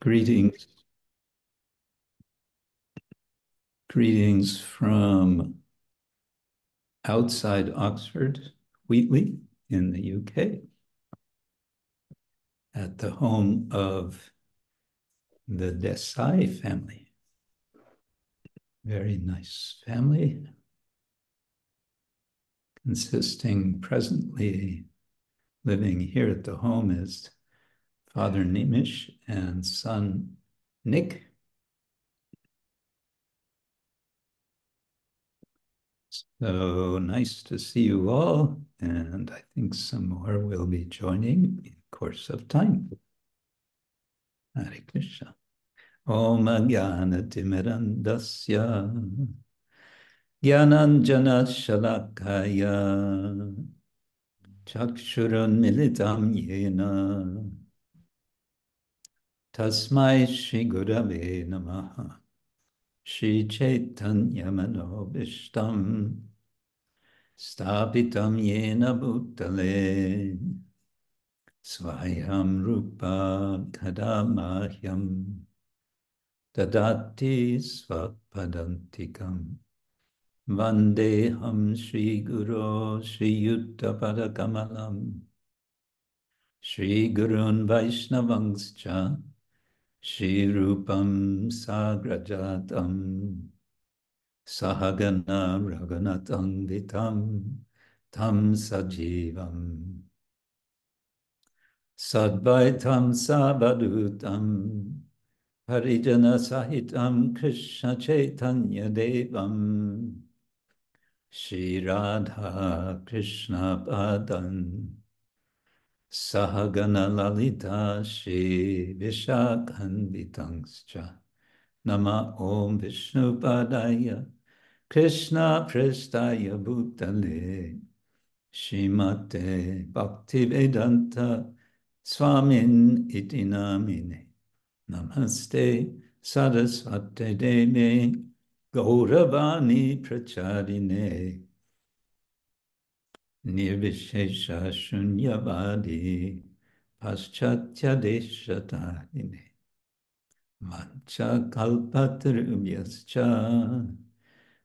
Greetings. Greetings from outside Oxford, Wheatley, in the UK, at the home of the Desai family. Very nice family, consisting presently living here at the home is Father Nimish and son Nick. So nice to see you all, and I think some more will be joining in course of time. Hare Krishna. Om Jnana Timirandasya Jnananjana Shalakaya Chakshurun Yena Tasmai Shri Gurave Namaha Shri Chaitanya Manobishtam Stapitam Yena Bhutale Svayam Rupa Kadamahyam Dadati Svapadantikam Vandeham Shri Guru Shri Yuddha Padakamalam Shri Gurun Vaishnavangscha Shri Rupam Sagrajatam Sahagana Raghunatam Vitam Tam Sajivam Sadvaitam Sabadutam Harijana Sahitam Krishna Chaitanya Devam. Shri Radha Krishna Padan Sahagana Lalita Shri Vishakanditangscha Nama Om Vishnu Padaya. Krishna Prestaya Bhutale. Shimate Bhaktivedanta Swamin Iti Namine. Namaste Saraswate Deve. Gauravani Pracharine Nirvishesha Shunyavadi Paschatya Deshatahine Mancha Kalpatarubhyascha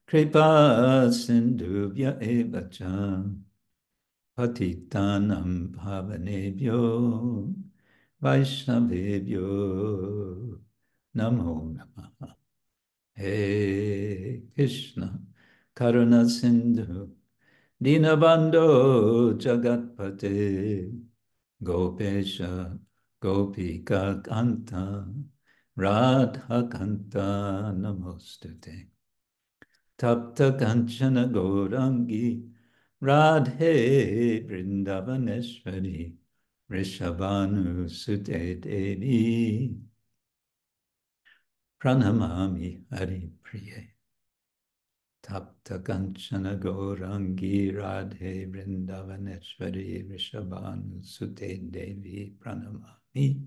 Kripa Sindhubhya Evacha Patitanam Bhavanebhyo Vaishnavebhyo Namo Namaha. Hey Krishna Karuna Sindhu Dinabando Jagatpate Gopesha Gopika Kanta Radha Kanta Namostute. Tapta Kanchana Gaurangi Radhe Vrindavaneshwari Rishabhanu Sute Devi. Pranamami Hari Priye Tapta Kanchana Gaurangi Radhe Vrindavaneshwari Rishabhanu Sute Devi Pranamami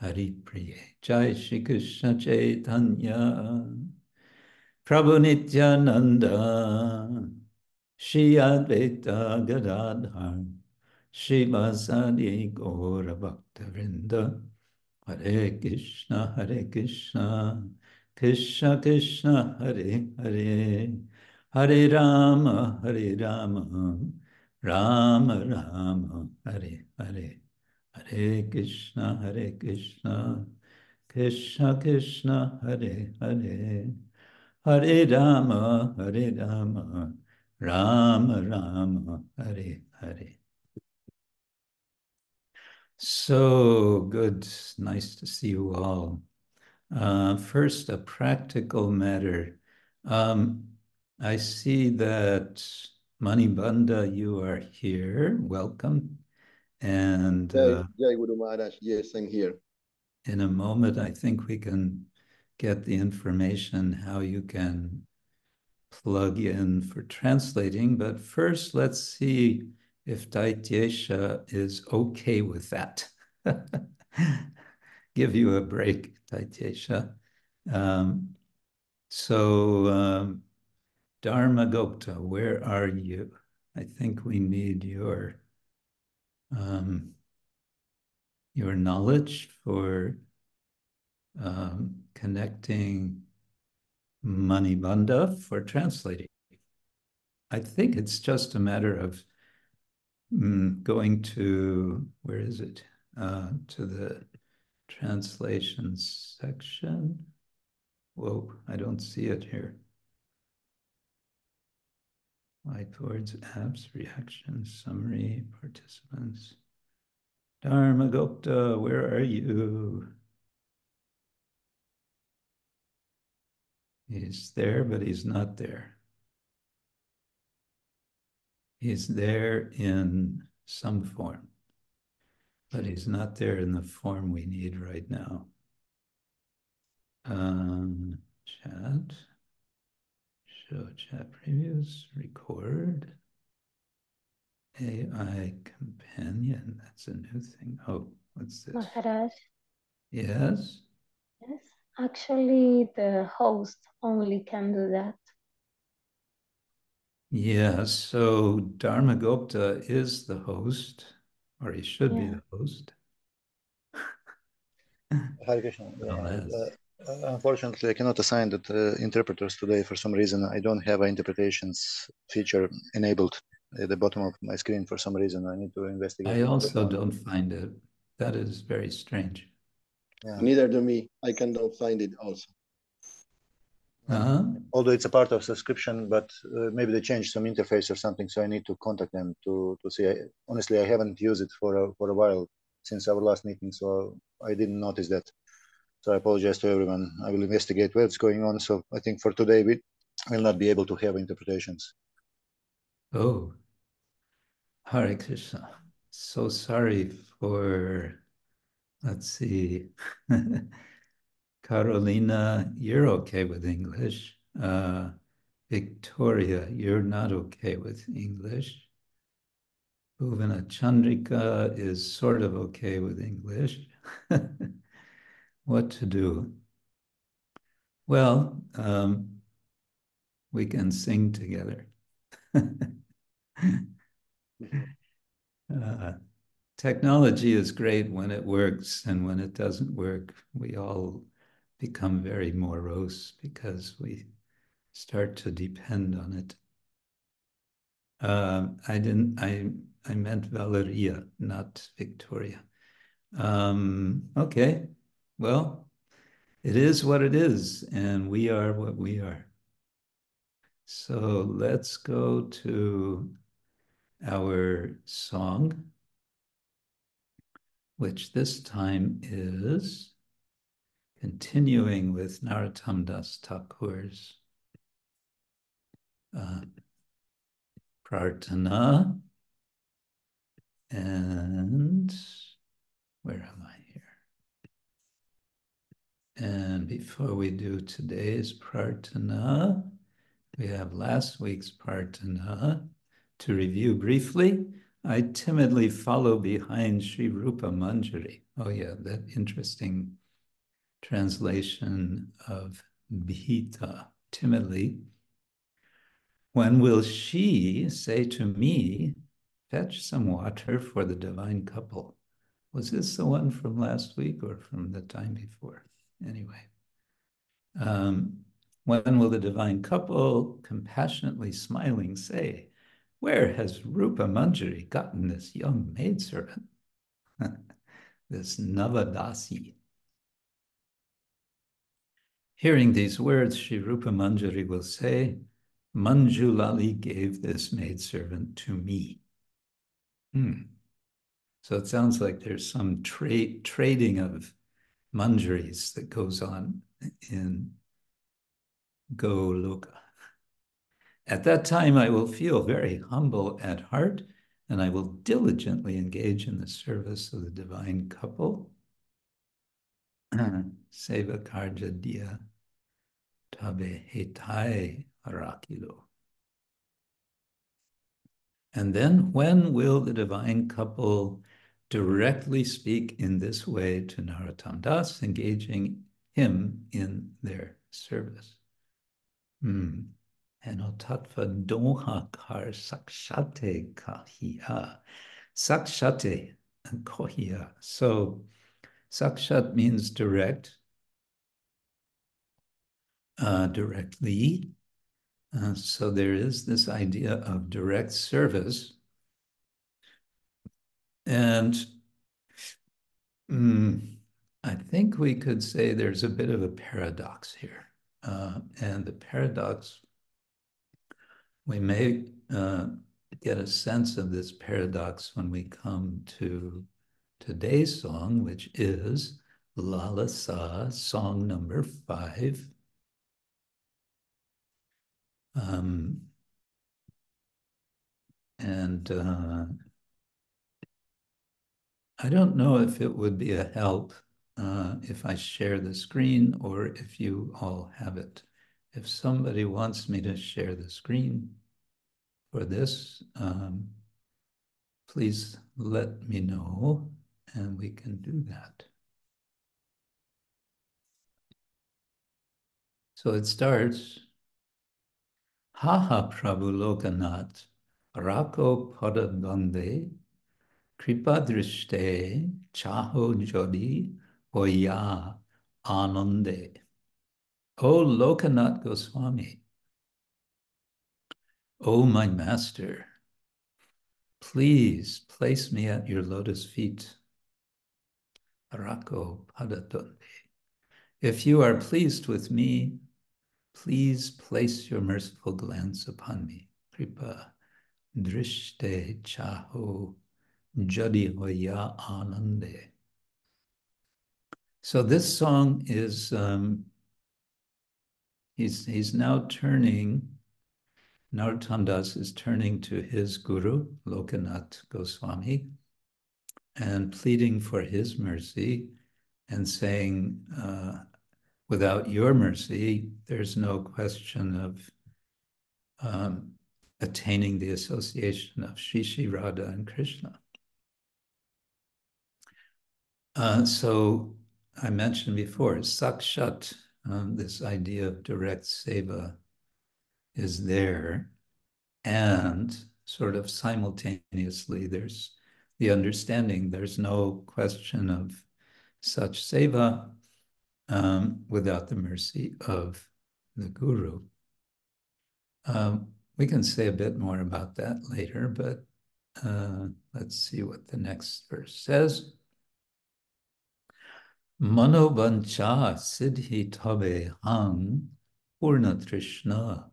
Hari Priye. Jai Shri Krishna Chaitanya. Prabhu Nityananda. Shri Advaita Gadadhar. Shri Vasadi Vrinda. Hare Krishna Hare Krishna Krishna Krishna Hare Hare. Hare Rama Hare Rama. Rama Rama Hare Hare. Hare Krishna Hare Krishna. Krishna Krishna Hare Hare. Hare Rama Hare Rama. Rama Rama Hare Hare. So good. Nice to see you all uh, first, a practical matter. Um, I see that Manibanda, you are here. Welcome. And uh, Guru Maharaj, yes, I'm here. in a moment, I think we can get the information how you can plug in for translating. But first, let's see if Daityesha is okay with that. Give you a break, Taitesha. Um, so, um, Dharma Gupta, where are you? I think we need your um, your knowledge for um, connecting Manibanda for translating. I think it's just a matter of mm, going to, where is it? Uh, to the translation section. Whoa, I don't see it here. Whiteboards, apps, reactions, summary, participants. Dharmagupta, where are you? He's there, but he's not there. He's there in some form, but he's not there in the form we need right now. Um, chat, show chat previews, record. AI companion, that's a new thing. Oh, what's this? Maharaj, Yes, yes, actually the host only can do that. yeah, so Dharmagupta is the host, or he should be the host. Hare Krishna. Uh, uh, unfortunately, I cannot assign that uh, interpreters today for some reason. I don't have an interpretations feature enabled at the bottom of my screen for some reason. I need to investigate. I also don't find it. That is very strange. Yeah. Neither do me. I cannot find it also. Uh-huh. Although it's a part of subscription, but uh, maybe they changed some interface or something, so I need to contact them to to see. I, honestly, I haven't used it for a, for a while since our last meeting, so I didn't notice that. So I apologize to everyone. I will investigate what's going on. So I think for today we will not be able to have interpretations. Oh, Hare Krishna. So sorry for, let's see. Carolina, you're okay with English. Uh, Victoria, you're not okay with English. Bhuvana Chandrika is sort of okay with English. what to do? Well, um, we can sing together. Uh, technology is great when it works, and when it doesn't work, we all become very morose because we start to depend on it. Um, I didn't. I I meant Valeria, not Victoria. Um, okay, well, it is what it is, and we are what we are. So let's go to our song, which this time is continuing with Narottam Das Thakur's uh, Prarthana. And where am I here? And before we do today's Prarthana, we have last week's Prarthana. To review briefly, I timidly follow behind Sri Rupa Manjari. Oh, yeah, that interesting translation of Bhita, timidly. When will she say to me, fetch some water for the divine couple? Was this the one from last week or from the time before? Anyway. Um, when will the divine couple, compassionately smiling, say, Where has Rupa Manjari gotten this young maidservant? this Navadasi. Hearing these words, Sri Rupa Manjari will say, Manjulali gave this maidservant to me. Hmm. So it sounds like there's some tra- trading of manjaris that goes on in Goloka. At that time, I will feel very humble at heart, and I will diligently engage in the service of the divine couple. Seva karja dia tabe hetai harakilo. And then, when will the divine couple directly speak in this way to Narottam Das, engaging him in their service? Hmm. Enotatva dohakar sakshate kahia. Sakshate and kohia. So sakshat means direct, uh, directly. Uh, so there is this idea of direct service. And mm, I think we could say there's a bit of a paradox here. Uh, and the paradox, we may uh, get a sense of this paradox when we come to today's song, which is Lalasa, song number five. Um, and uh, I don't know if it would be a help uh, if I share the screen or if you all have it. If somebody wants me to share the screen for this, um, please let me know and we can do that. So it starts, Haha Prabhu Lokanath, Rako Padabande, Kripa Drishte, Chaho Jodi, Oya Anande. O Lokanath Goswami, O my master, please place me at your lotus feet. Rako Padadonde. If you are pleased with me, please place your merciful glance upon me. Kripa drishte chaho jadi hoya anande. So this song is um, he's he's now turning. Narottam Das is turning to his guru Lokanath Goswami and pleading for his mercy and saying, uh, without your mercy, there's no question of um, attaining the association of Shri Radha and Krishna. Uh, so I mentioned before, sakshat, um, this idea of direct seva is there. And sort of simultaneously, there's the understanding there's no question of such seva um, without the mercy of the guru. Um, we can say a bit more about that later, but uh, let's see what the next verse says. Manobancha siddhi tabe hang purna trishna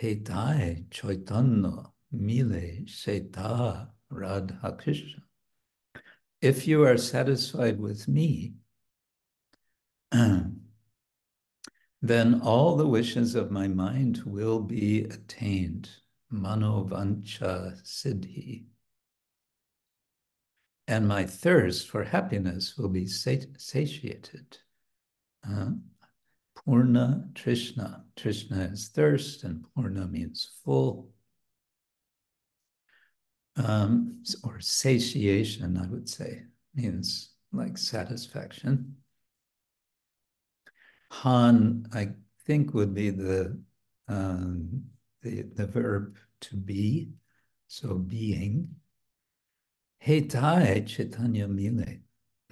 hetai chaitanya mile seta radha krishna. If you are satisfied with me, then all the wishes of my mind will be attained. Manovancha siddhi and my thirst for happiness will be satiated. Uh, Purna Trishna. Trishna is thirst, and Purna means full. Um, or satiation, I would say, means like satisfaction. Han, I think, would be the um, the, the verb to be, so being. Hetai Chaitanya Mile.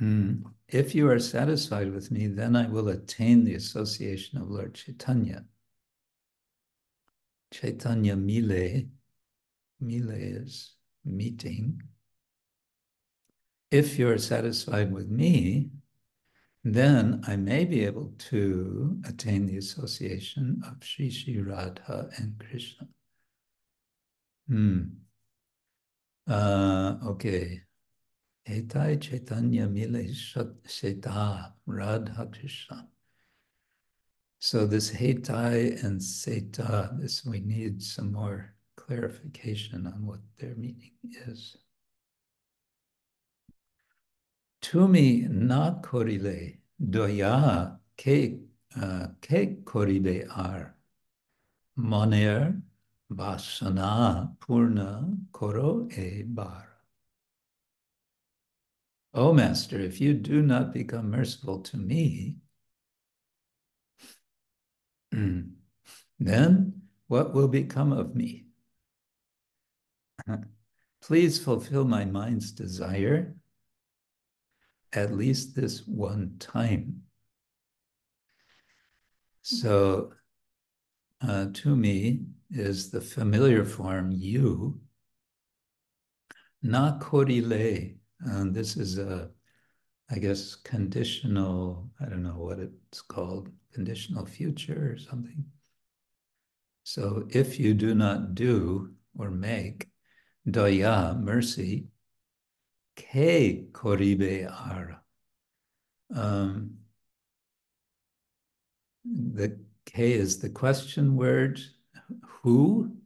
Mm. If you are satisfied with me, then I will attain the association of Lord Chaitanya. Chaitanya Mile, Mile is meeting. If you're satisfied with me, then I may be able to attain the association of Sri Sri Radha and Krishna. Hmm. Uh, okay. Etai Chaitanya Mile Sheta Radha Krishna. So this Hetai and Seta, this we need some more clarification on what their meaning is. Tumi na korile doya ke uh, ke korile ar moner basana Purna Koro E Bar. O Master, if you do not become merciful to me, then what will become of me? Please fulfill my mind's desire at least this one time. So uh, to me is the familiar form you, na korile. And this is a, I guess, conditional, I don't know what it's called, conditional future or something. So if you do not do or make doya, mercy, ke koribe ara. Um, the K is the question word, who,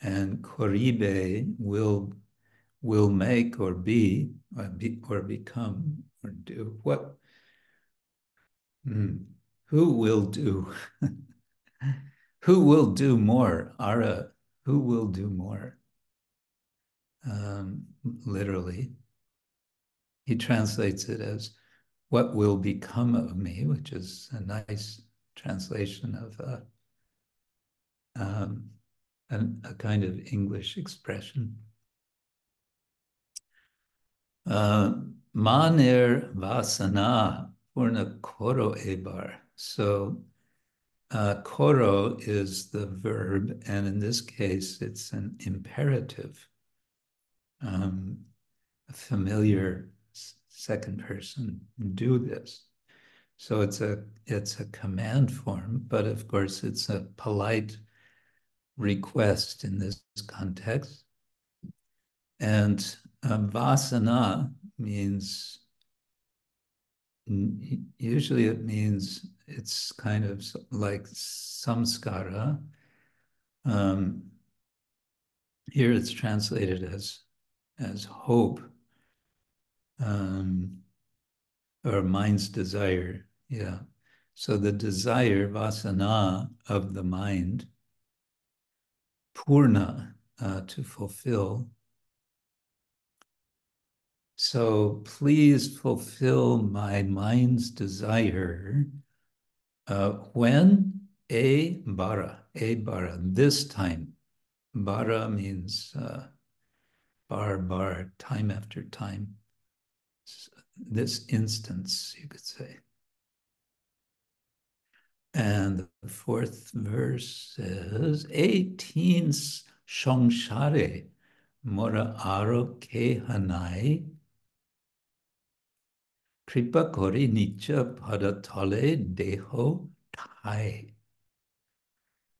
and koribe will will make or be or, be, or become or do what hmm. who will do who will do more ara who will do more um, literally he translates it as what will become of me which is a nice translation of a, um, a, a kind of English expression. Uh, vasana purna koro ebar. So uh, koro is the verb, and in this case, it's an imperative, um, familiar second person. Do this. So it's a it's a command form, but of course it's a polite request in this context. And um, vasana means usually it means it's kind of like samskara. Um, here it's translated as as hope. Um, or mind's desire. Yeah. So the desire, vasana, of the mind, purna, uh, to fulfill. So please fulfill my mind's desire uh, when a bara, a bara, this time. Bara means uh, bar, bar, time after time this instance, you could say. And the fourth verse says, 18 shongshare mora aro ke hanai kripa kori nicha padatale deho tai.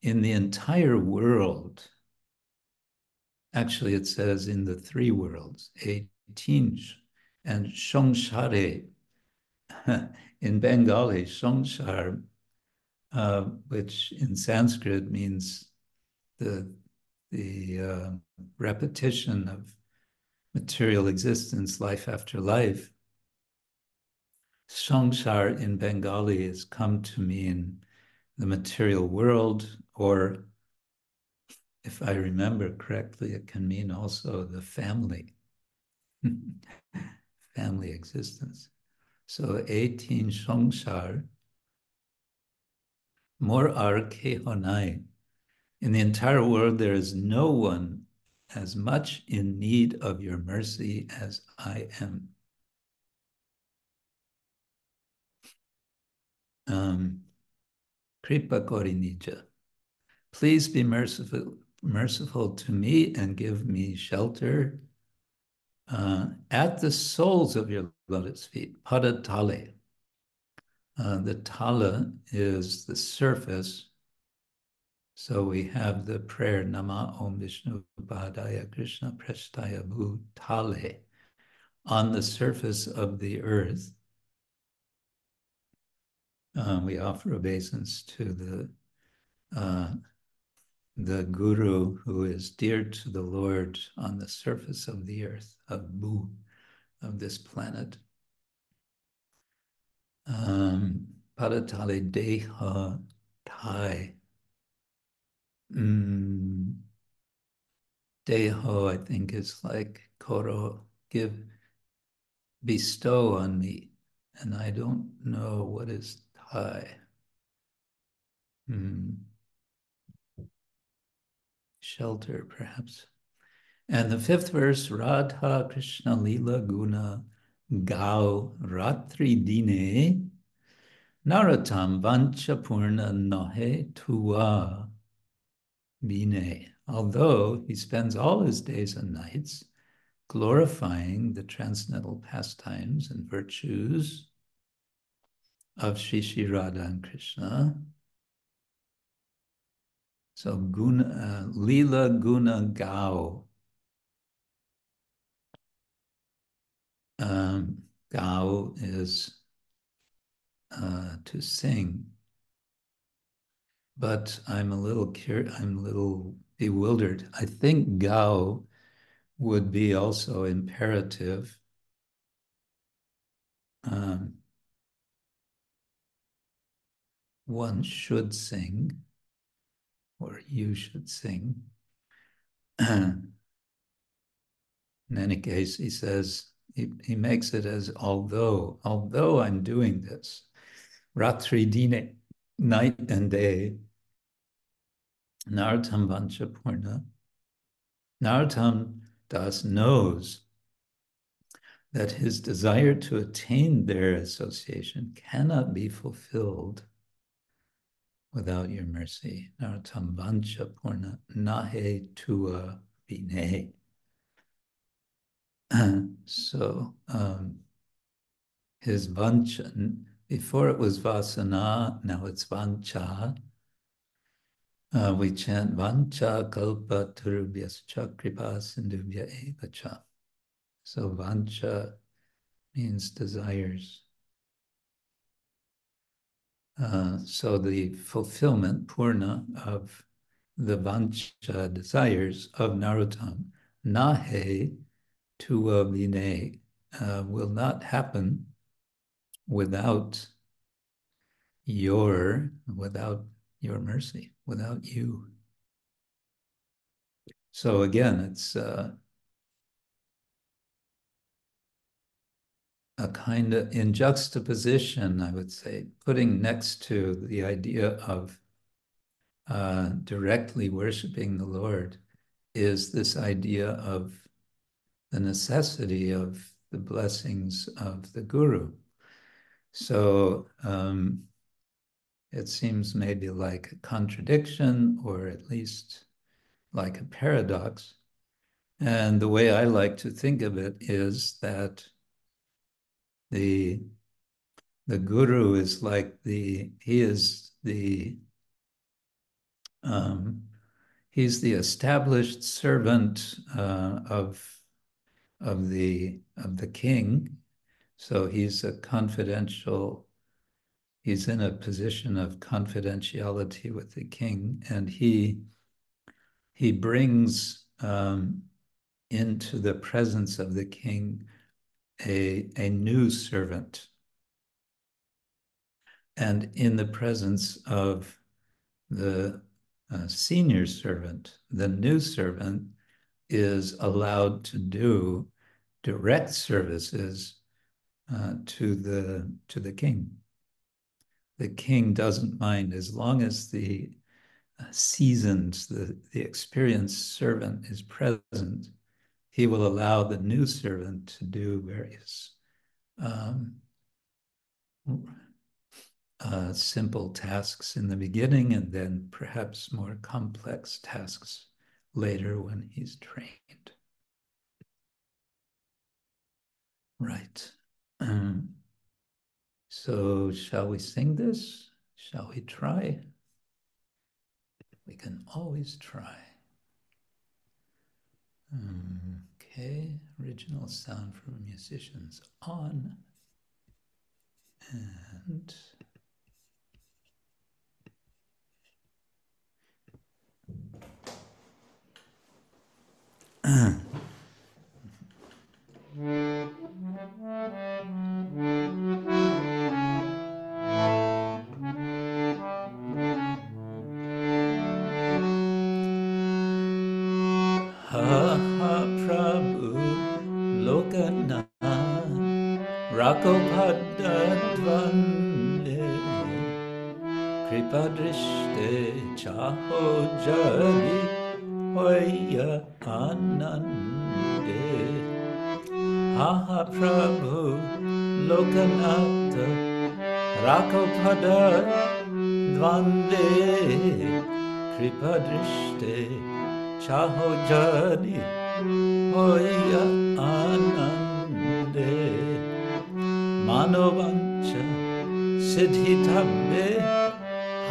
In the entire world, actually it says in the three worlds, 18 and Shongshare in Bengali, Shongshar, uh, which in Sanskrit means the, the uh, repetition of material existence, life after life. Shongshar in Bengali has come to mean the material world, or if I remember correctly, it can mean also the family. family existence. So 18 Shongshar, more Honai. In the entire world, there is no one as much in need of your mercy as I am. Um, Kripa Korinija. Please be merciful, merciful to me and give me shelter uh, at the soles of your lotus feet, padatale. Uh, the tala is the surface. So we have the prayer Nama Om Vishnu Padaya Krishna Prestaya Bhutale on the surface of the earth. Uh, we offer obeisance to the uh, the guru who is dear to the Lord on the surface of the earth, of Bu, of this planet. Um, Deha Tai. Mm, Deho, I think, is like Koro, give, bestow on me. And I don't know what is Tai. Mm shelter, perhaps. And the fifth verse, Radha Krishna Lila Guna Gau Ratri Dine Naratam Vanchapurna Nahe Tua Bine. Although he spends all his days and nights glorifying the transcendental pastimes and virtues of Radha and Krishna. So guna, uh, lila guna gao. Um, gao is uh, to sing, but I'm a little cur- I'm a little bewildered. I think gao would be also imperative. Um, one should sing, or you should sing. In any case, he says, he, he makes it as although, although I'm doing this, Ratri Dine, night and day, Nartam Vanchapurna, Nartam Das knows that his desire to attain their association cannot be fulfilled without your mercy. Nartam vancha purna nahe tua vine. so um, his vancha, before it was vasana, now it's vancha. Uh, we chant vancha kalpa turubhyascha kripa sindubhya evacha. So vancha means desires. Uh, so the fulfillment, purna, of the vancha desires of Narottam, nahe tuva vine, uh, will not happen without your, without your mercy, without you. So again, it's uh, a kind of in juxtaposition, I would say, putting next to the idea of uh, directly worshiping the Lord is this idea of the necessity of the blessings of the Guru. So um, it seems maybe like a contradiction or at least like a paradox. And the way I like to think of it is that the the guru is like the he is the um, he's the established servant uh, of of the of the king. So he's a confidential he's in a position of confidentiality with the king and he he brings um, into the presence of the king a, a new servant. And in the presence of the uh, senior servant, the new servant is allowed to do direct services uh, to the to the king. The king doesn't mind as long as the uh, seasoned, the, the experienced servant is present he will allow the new servant to do various um, uh, simple tasks in the beginning and then perhaps more complex tasks later when he's trained. Right. Um, so, shall we sing this? Shall we try? We can always try. Okay, original sound from musicians on. And Ha বেহেশতে চাহো জারি হইয়া আনন্দে। আহা প্রভু, লোকনাথ রাঘবদ দ্বন্দ্বে। কৃপদৃষ্টে চাহো জারি হইয়া আনন্দে। মানবাঞ্চা সিদ্ধিতব্যে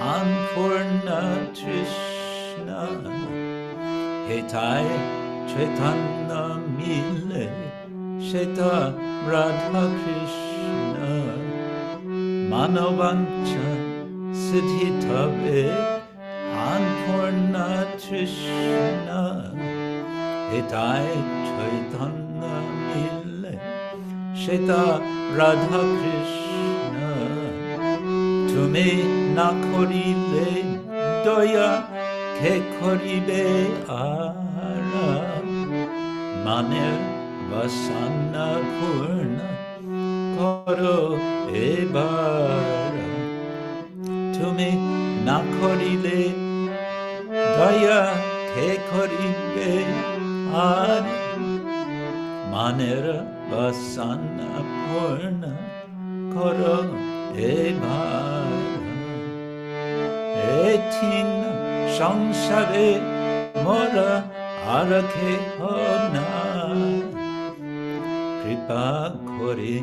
Hanpurna Trishna Hetai Chaitanya Mile Sheta Radha Krishna Manovancha Siddhitabe Anpurna Trishna Hitai Chaitanya Mile Sheta Radha Krishna তুমি না করিলে দয়া, কে করিবে আরাম? মানের বাসান্না পূর্ণ করো এবার। তুমি না করিলে দয়া, কে করিবে আর? মানের বাসান্না পূর্ণ করো এঠিন সংসারে মোরা আর কেহ না কৃপা করে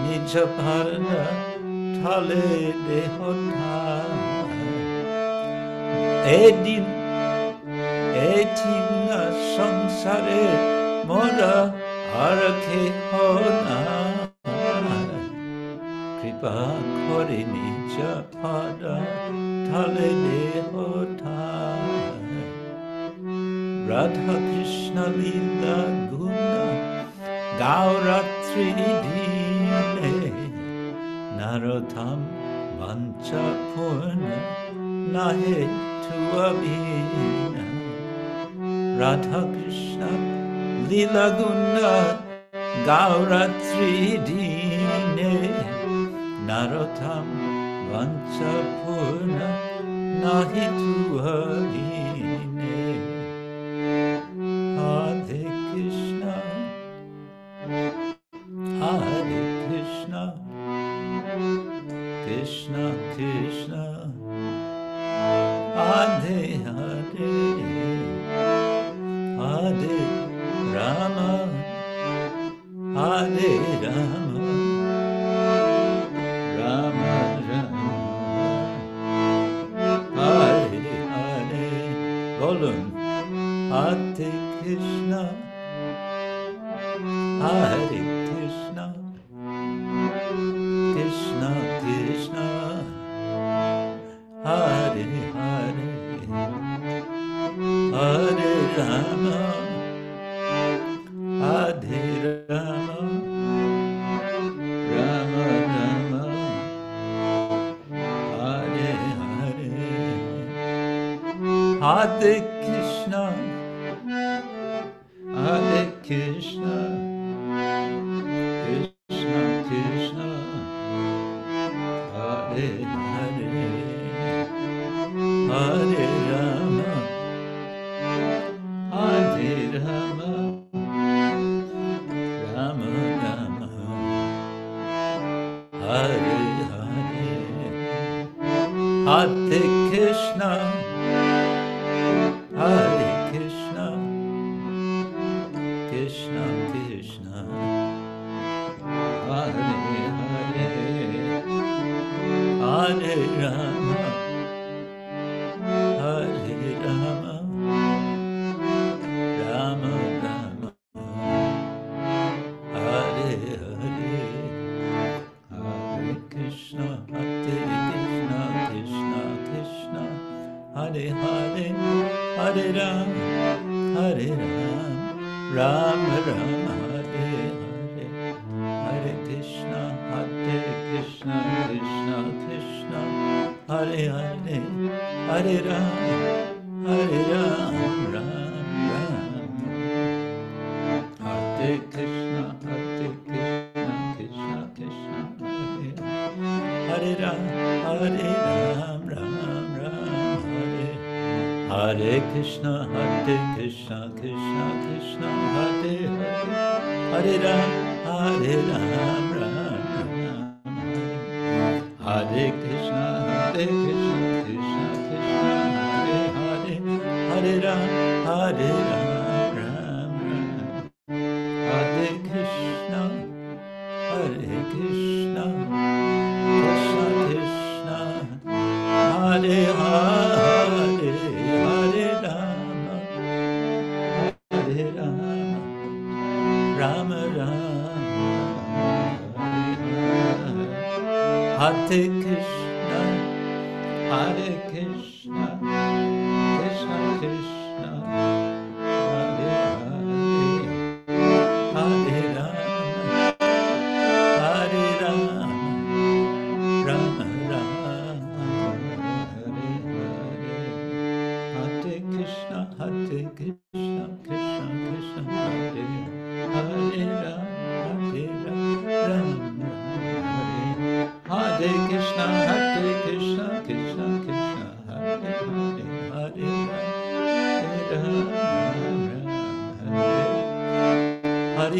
নিজ ভালা ঠালে দেহ এদিন এদিন সংসারে মোরা আর কেহ না পাখরে নিচা ফাড়া ঠালে দেহ রাধা কৃষ্ণ লীলা গুণা, গাও রাত্রি ঢিলে। নারথাম বাঞ্চা ফুন, নাহে থুয়াবিনা রাধা কৃষ্ণ লীলা গুণা, গাও রাত্রি ঢিলে। Narotam Vancha Purna Nahe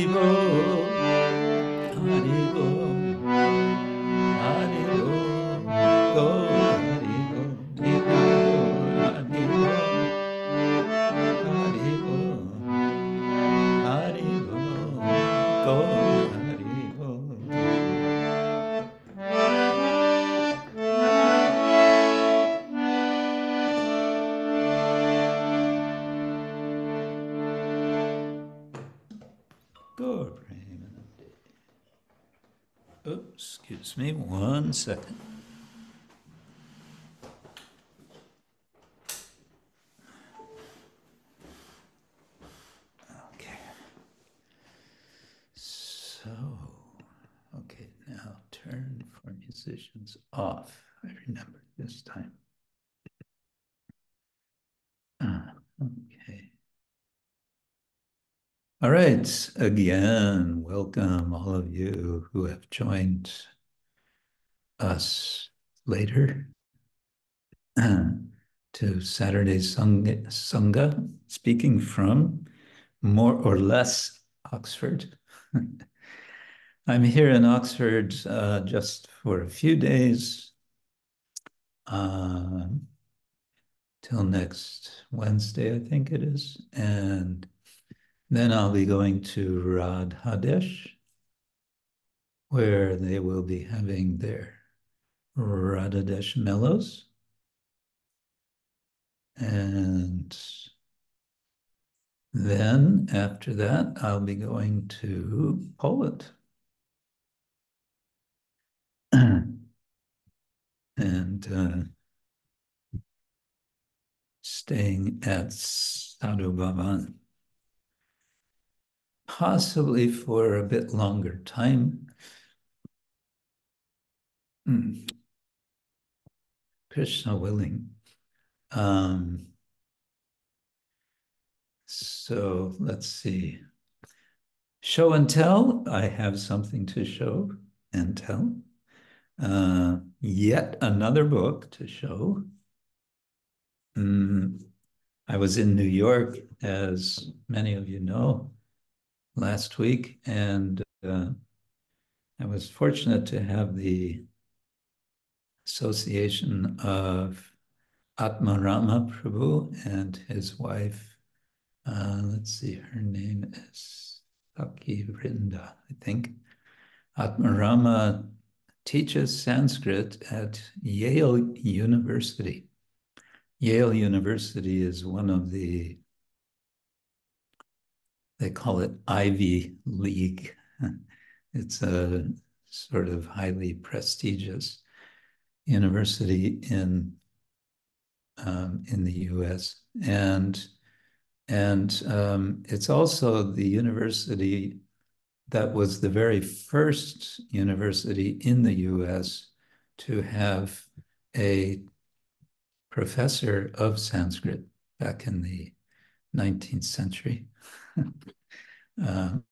Haribol, one second. Okay. So, okay, now turn for musicians off. I remember this time. Ah, okay. All right, again, welcome all of you who have joined us later to Saturday Sung- Sangha, speaking from more or less Oxford. I'm here in Oxford uh, just for a few days uh, till next Wednesday, I think it is. And then I'll be going to Radhadesh, where they will be having their Radhadesh Mellows. And then after that, I'll be going to Poland. and uh, staying at Sadhu Bhavan, possibly for a bit longer time. Hmm. Krishna willing. Um, so let's see. Show and tell. I have something to show and tell. Uh, yet another book to show. Mm, I was in New York, as many of you know, last week, and uh, I was fortunate to have the association of Atmarama Prabhu and his wife. Uh, let's see, her name is Saki Rinda, I think. Atmarama teaches Sanskrit at Yale University. Yale University is one of the, they call it Ivy League. It's a sort of highly prestigious university in um, in the U.S. and and um, it's also the university that was the very first university in the U.S. to have a professor of Sanskrit back in the 19th century. um,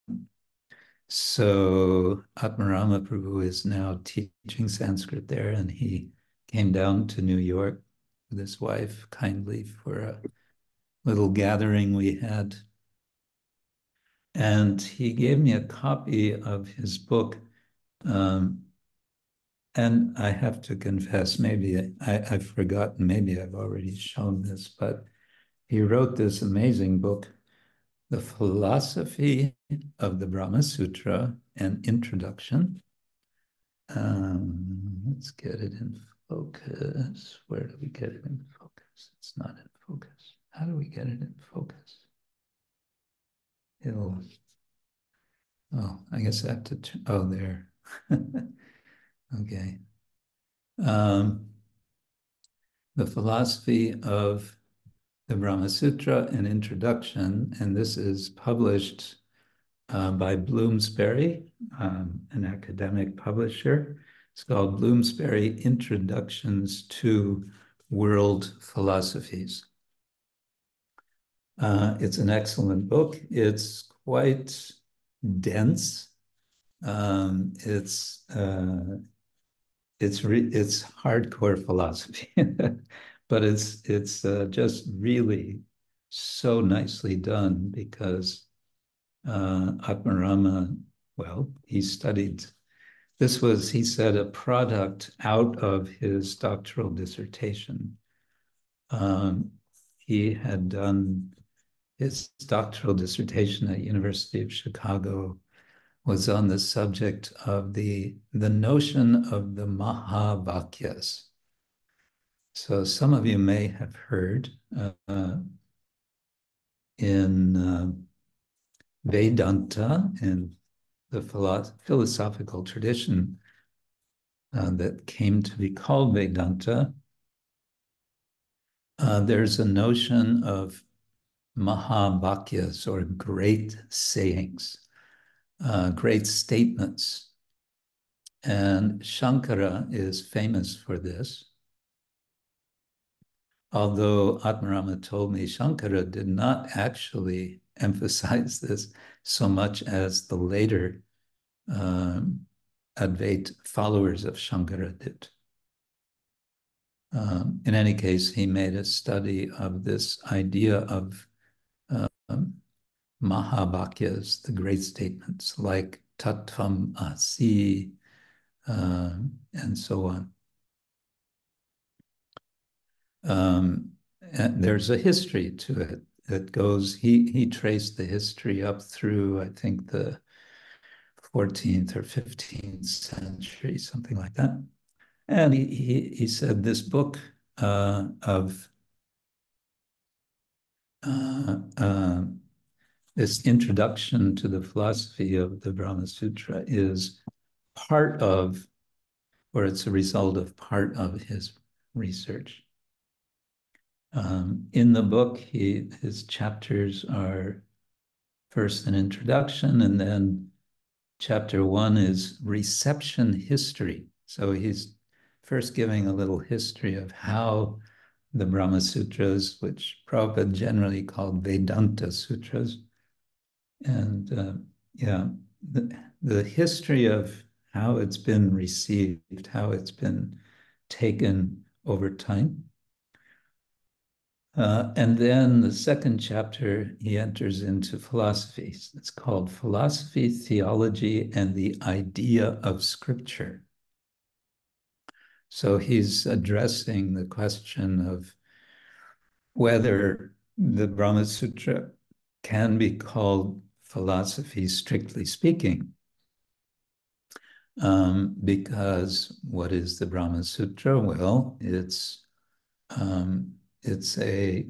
so Atmarama Prabhu is now teaching Sanskrit there, and he came down to New York with his wife kindly for a little gathering we had. And he gave me a copy of his book, um, and I have to confess, maybe I, I've forgotten, maybe I've already shown this, but he wrote this amazing book, The Philosophy of the Brahma Sutra and Introduction. Um, let's get it in focus. Where do we get it in focus? It's not in focus. How do we get it in focus? It'll, oh, I guess I have to, oh, there. okay. Um, the philosophy of the Brahma Sutra, an introduction, and this is published uh, by Bloomsbury, um, an academic publisher. It's called Bloomsbury Introductions to World Philosophies. Uh, it's an excellent book. It's quite dense. Um, it's uh, it's it's hardcore philosophy, but it's it's uh, just really so nicely done because uh, Atmarama, well, he studied. This was, he said, a product out of his doctoral dissertation. Um, he had done his doctoral dissertation at University of Chicago was on the subject of the, the notion of the Mahavakyas. So some of you may have heard uh, in uh, Vedanta and the philosophical tradition uh, that came to be called Vedanta, uh, there's a notion of Mahavakyas or great sayings, uh, great statements. And Shankara is famous for this. Although Atmarama told me Shankara did not actually emphasize this so much as the later um, Advait followers of Shankara did. Um, in any case, he made a study of this idea of um, the great statements like Tattvam Asi, uh, and so on. Um, and there's a history to it that goes, he, he traced the history up through, I think, the 14th or 15th century, something like that. And he, he, he said this book uh, of uh, uh, this introduction to the philosophy of the Brahma Sutra is part of, or it's a result of part of his research. Um, in the book, he, his chapters are first an introduction, and then chapter one is reception history. So he's first giving a little history of how the Brahma Sutras, which Prabhupada generally called Vedanta Sutras, and uh, yeah, the, the history of how it's been received, how it's been taken over time. Uh, and then the second chapter, he enters into philosophy. It's called Philosophy, Theology, and the Idea of Scripture. So he's addressing the question of whether the Brahma Sutra can be called philosophy, strictly speaking. Um, because what is the Brahma Sutra? Well, it's um, it's a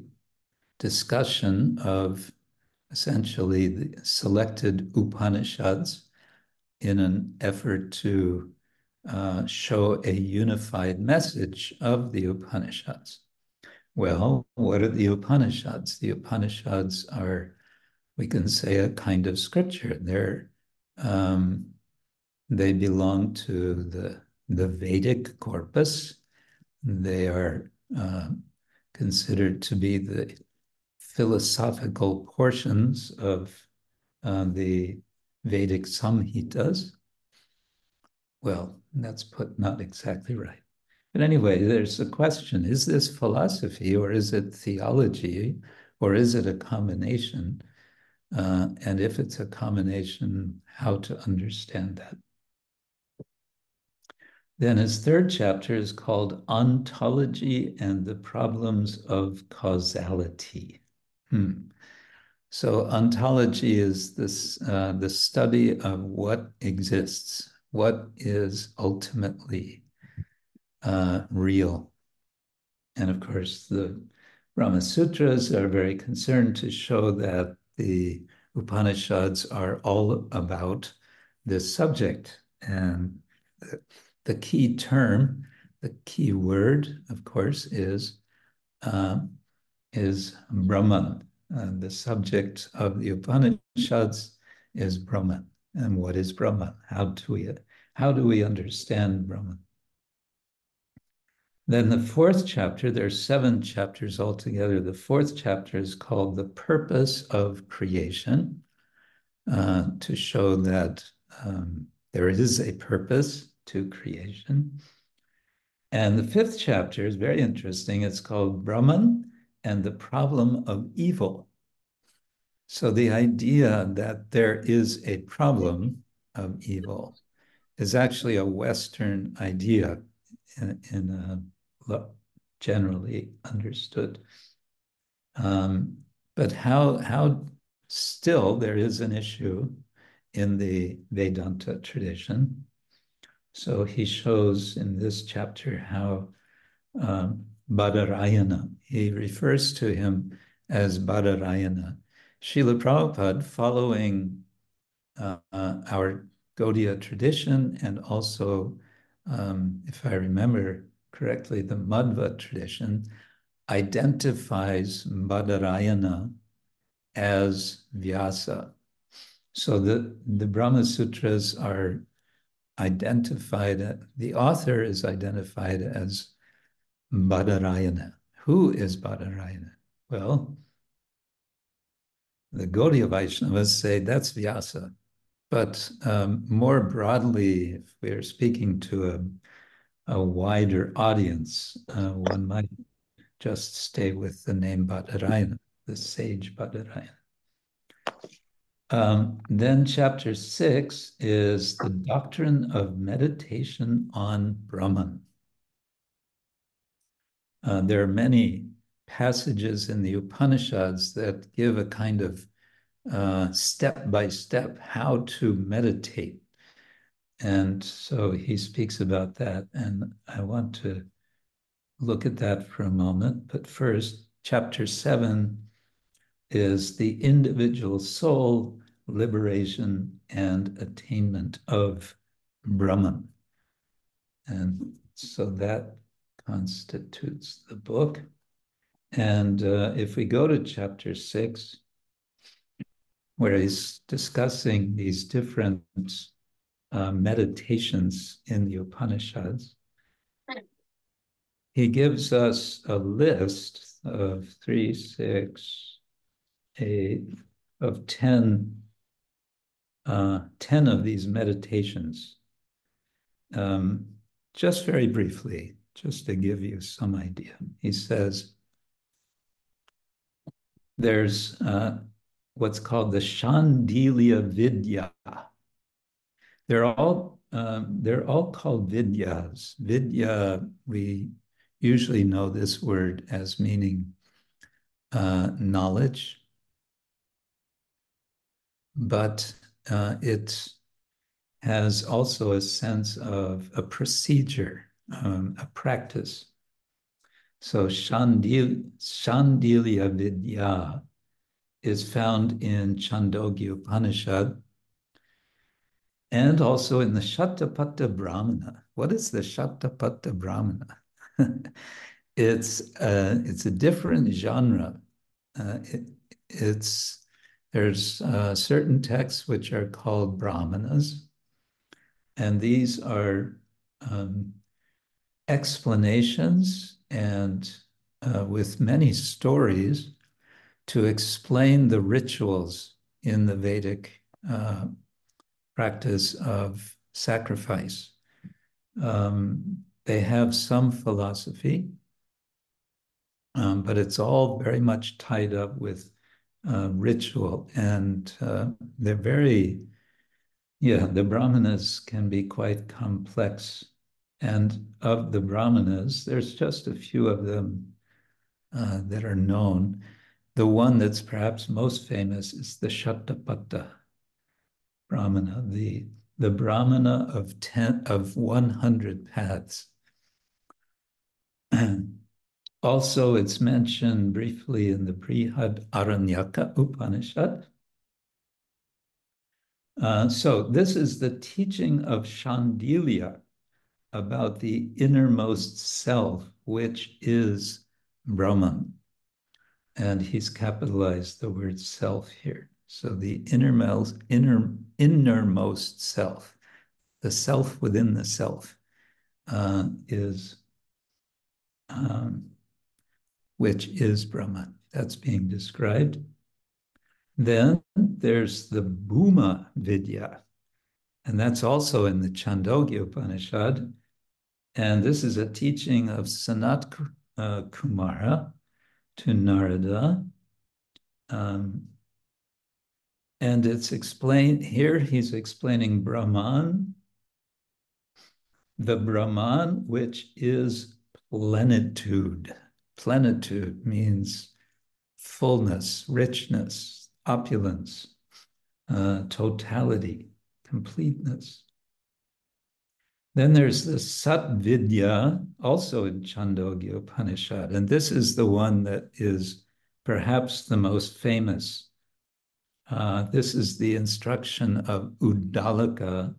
discussion of essentially the selected Upanishads in an effort to uh, show a unified message of the Upanishads. Well, what are the Upanishads? The Upanishads are, we can say, a kind of scripture. They're um, they belong to the the Vedic corpus. They are uh, considered to be the philosophical portions of uh, the Vedic Samhitas. Well, that's put not exactly right. But anyway, there's a question is this philosophy or is it theology or is it a combination? Uh, and if it's a combination, how to understand that? Then his third chapter is called Ontology and the Problems of Causality. Hmm. So ontology is this uh, the study of what exists, what is ultimately uh, real. And of course, the Brahma Sutras are very concerned to show that the Upanishads are all about this subject. And the, key term, the key word, of course, is uh, is Brahman. Uh, the subject of the Upanishads is Brahman. And what is Brahman? How do we how do we understand Brahman? Then the fourth chapter, there are seven chapters altogether. The fourth chapter is called The Purpose of Creation, uh, to show that um, there is a purpose to creation. And the fifth chapter is very interesting. It's called Brahman and the Problem of Evil. So the idea that there is a problem of evil is actually a Western idea in, in a generally understood. Um, but how how still there is an issue in the Vedanta tradition. So he shows in this chapter how um, Badarayana, he refers to him as Badarayana. Srila Prabhupada, following uh, our Gaudiya tradition and also, um, if I remember correctly, the Madhva tradition identifies Badarayana as Vyasa. So the, the Brahma Sutras are identified, the author is identified as Badarayana. Who is Badarayana? Well, the Gaudiya Vaishnavas say that's Vyasa. But um, more broadly, if we're speaking to a a wider audience, uh, one might just stay with the name Badarayana, the sage Badarayana. Um, then chapter six is the doctrine of meditation on Brahman. Uh, there are many passages in the Upanishads that give a kind of step by step how to meditate and so he speaks about that. And I want to look at that for a moment. But first, chapter seven is the individual soul liberation and attainment of Brahman. And so that constitutes the book. And uh, if we go to chapter six, where he's discussing these different uh, meditations in the Upanishads, he gives us a list of three, six, eight, of 10, uh, 10 of these meditations. Um, just very briefly, just to give you some idea, he says there's uh, what's called the Shandilya Vidya they're all um, they're all called vidyas. Vidya, we usually know this word as meaning uh, knowledge, but uh, it has also a sense of a procedure, um, a practice. So Shandil, Shandilya Vidya is found in Chandogya Upanishad, and also in the Shatapatha Brahmana. What is the Shatapatha Brahmana? it's uh, it's a different genre. Uh, it, it's there's uh, certain texts which are called Brahmanas, and these are um, explanations and uh, with many stories to explain the rituals in the Vedic uh, practice of sacrifice. Um, they have some philosophy, um, but it's all very much tied up with uh, ritual. And uh, they're very, yeah, the Brahmanas can be quite complex And of the Brahmanas, there's just a few of them uh, that are known. The one that's perhaps most famous is the Shatapatha Brahmana, the, the Brahmana of, ten, of 100 paths. also, it's mentioned briefly in the Brihad Aranyaka Upanishad. Uh, so this is the teaching of Shandilya about the innermost self, which is Brahman. And he's capitalized the word self here. So the innermost, inner, innermost self, the self within the self, uh, is um, which is Brahman. That's being described. Then there's the Bhuma Vidya, and that's also in the Chandogya Upanishad. And this is a teaching of Sanat uh, Kumara to Narada. Um, and it's explained here, he's explaining Brahman, the Brahman, which is plenitude. Plenitude means fullness, richness, opulence, uh, totality, completeness. Then there's the Satvidya, also in Chandogya Upanishad, and this is the one that is perhaps the most famous uh, this is the instruction of Uddalaka,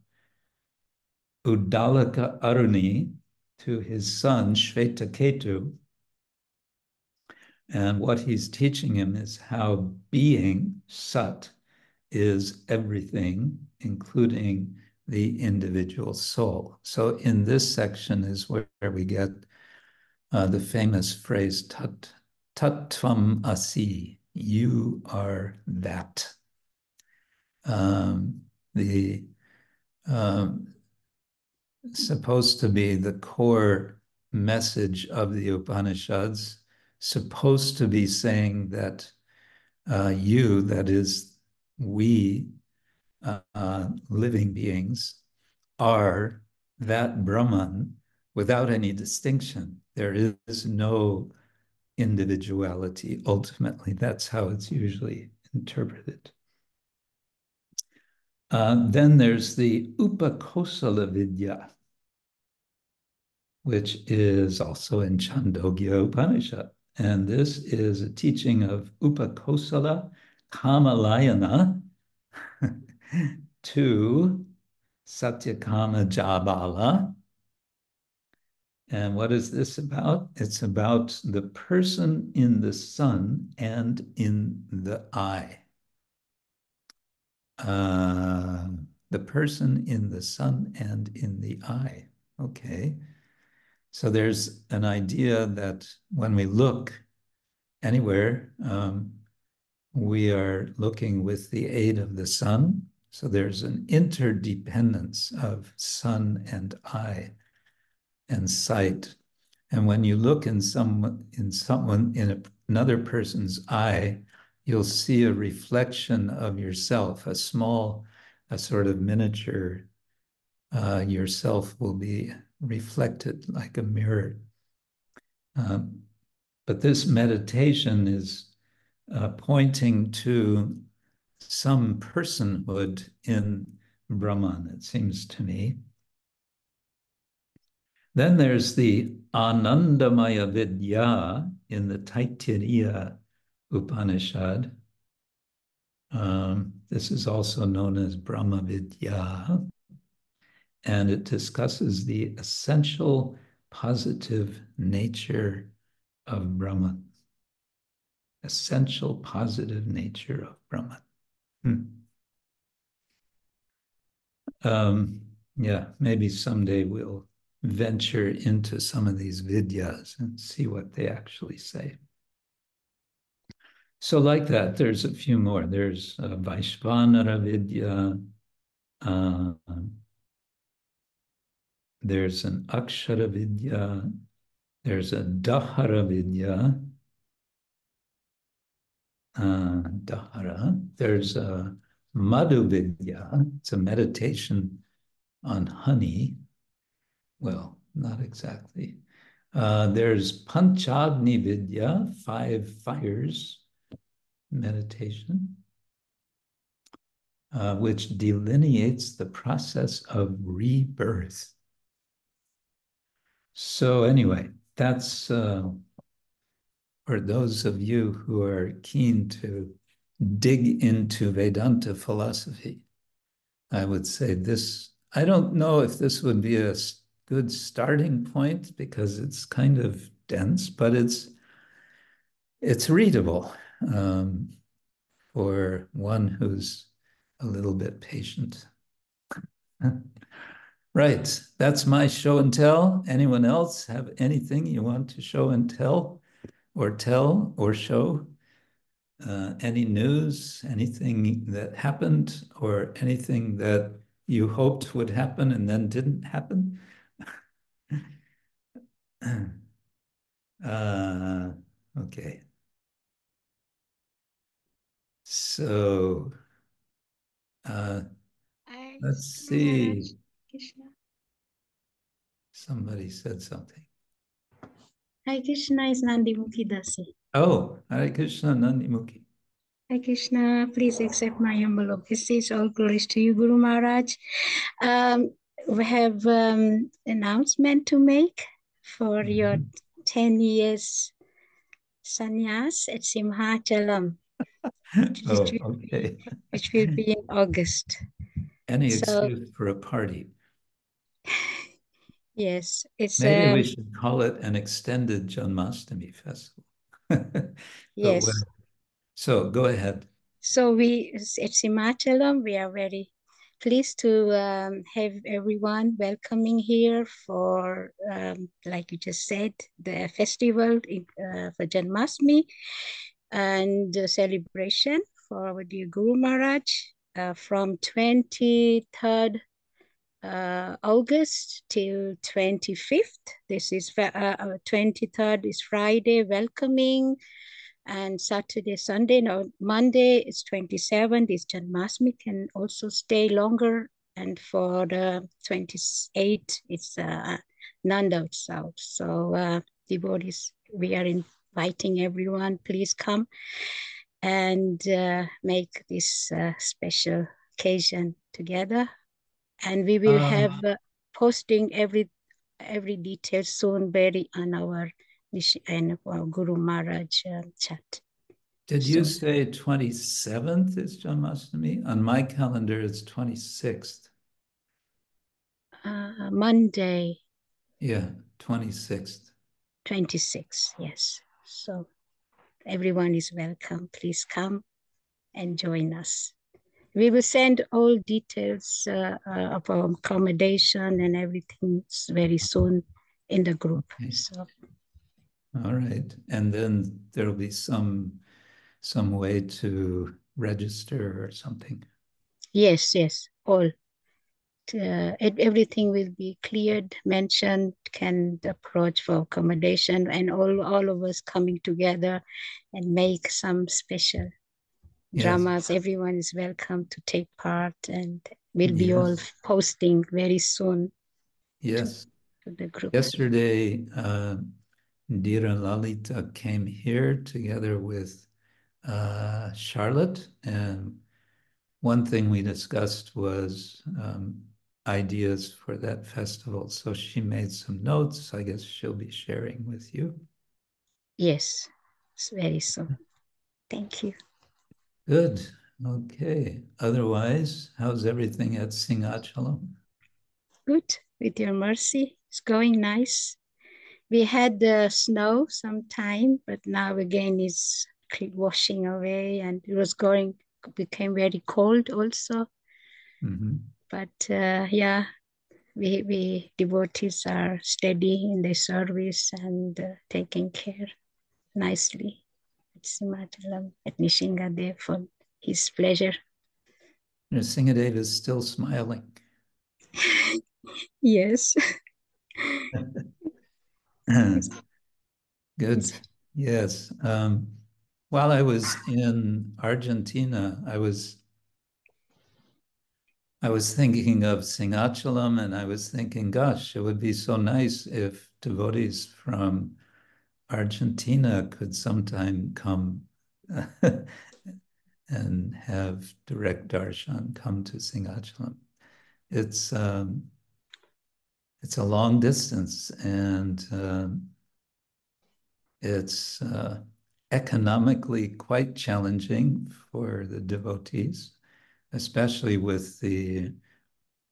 Uddalaka Aruni to his son Shvetaketu. And what he's teaching him is how being, Sat, is everything, including the individual soul. So in this section is where, we get uh, the famous phrase tat, tattvam asi, you are that um, the um, supposed to be the core message of the Upanishads, supposed to be saying that uh, you, that is, we, uh, living beings, are that Brahman without any distinction. There is no individuality. Ultimately, that's how it's usually interpreted. Uh, then there's the Upakosala Vidya, which is also in Chandogya Upanishad. And this is a teaching of Upakosala Kamalayana to Satyakama Jabala. And what is this about? It's about the person in the sun and in the eye. Uh, the person in the sun and in the eye. Okay. So there's an idea that when we look anywhere, um, we are looking with the aid of the sun. So there's an interdependence of sun and eye and sight. And when you look in someone in someone in a, another person's eye, you'll see a reflection of yourself, a small, a sort of miniature uh, yourself will be reflected like a mirror. Um, but this meditation is uh, pointing to some personhood in Brahman, it seems to me. Then there's the Anandamaya Vidya in the Taittiriya Upanishad. Um, this is also known as Brahma Vidya, and it discusses the essential positive nature of Brahman. Essential positive nature of Brahman. Hmm. Um, yeah, maybe someday we'll venture into some of these vidyas and see what they actually say. So like that, there's a few more. There's uh, Vaishvanara Vidya. Uh, there's an Akshara Vidya. There's a Dahara Vidya. Uh, Dahara. There's a Madhu Vidya. It's a meditation on honey. Well, not exactly. Uh, there's Panchagni Vidya, five fires meditation, uh, which delineates the process of rebirth. So anyway, that's uh, for those of you who are keen to dig into Vedanta philosophy. I would say this, I don't know if this would be a good starting point because it's kind of dense, but it's it's readable um, for one who's a little bit patient. right, that's my show and tell. Anyone else have anything you want to show and tell, or tell or show? Uh, any news, anything that happened, or anything that you hoped would happen and then didn't happen? uh, okay. So, uh, let's see. Somebody said something. Hare Krishna is Nandimukhi Dasi. Oh, Hare Krishna Nandimukhi. Hare Krishna, please accept my humble obeisance. All glories to you, Guru Maharaj. Um, we have um, announcement to make for your 10 years sannyas at Simhachalam. oh, which, will, okay. which will be in August. Any So- excuse for a party. Yes, it's Maybe um, we should call it an extended Janmashtami festival. Yes. well, So go ahead. So we at Simachalam, we are very pleased to um, have everyone welcoming here for, um, like you just said, the festival uh, for Janmashtami and the celebration for our dear Guru Maharaj uh, from 23rd uh, August till 25th. This is uh, uh, 23rd is Friday, welcoming and Saturday, Sunday, no, Monday is 27th is Janmashtami, can also stay longer. And for the 28th, it's uh, Nanda Utsav. So uh, devotees, we are inviting everyone, please come and uh, make this uh, special occasion together. And we will Uh, have uh, posting every every detail soon, very on our and our Guru Maharaj uh, chat. Did you So- say 27th is Janmashtami? On my calendar, it's 26th. Uh, Monday, Yeah, 26th 26th yes. So everyone is welcome. Please come and join us. We will send all details uh, uh, of our accommodation and everything very soon in the group. Okay. So All right. And then there'll be some some way to register or something. yes, yes, all. Uh, it, everything will be cleared, mentioned, can approach for accommodation, and all all of us coming together and make some special Yes. dramas. Everyone is welcome to take part, and we'll be all posting very soon Yes. to the group. Yesterday, uh, Dhira Lalita came here together with uh, Charlotte, and one thing we discussed was um, ideas for that festival. So she made some notes. I guess she'll be sharing with you. Yes, it's very soon. Thank you. Good. Okay. Otherwise, how's everything at Singachalam? Good, with your mercy, it's going nice. We had the snow sometime, but now again it's washing away, and it was going became very cold also. Mhm. But uh, yeah, we we devotees are steady in their service and uh, taking care nicely. At Simatalam at Nishingadev for his pleasure. Singadev is still smiling. Yes. Good. Yes. Um, while I was in Argentina, I was I was thinking of Singhachalam and I was thinking, gosh, it would be so nice if devotees from Argentina could sometime come and have direct darshan come to Singhachalam. It's um, it's a long distance and um, it's uh, economically quite challenging for the devotees, especially with the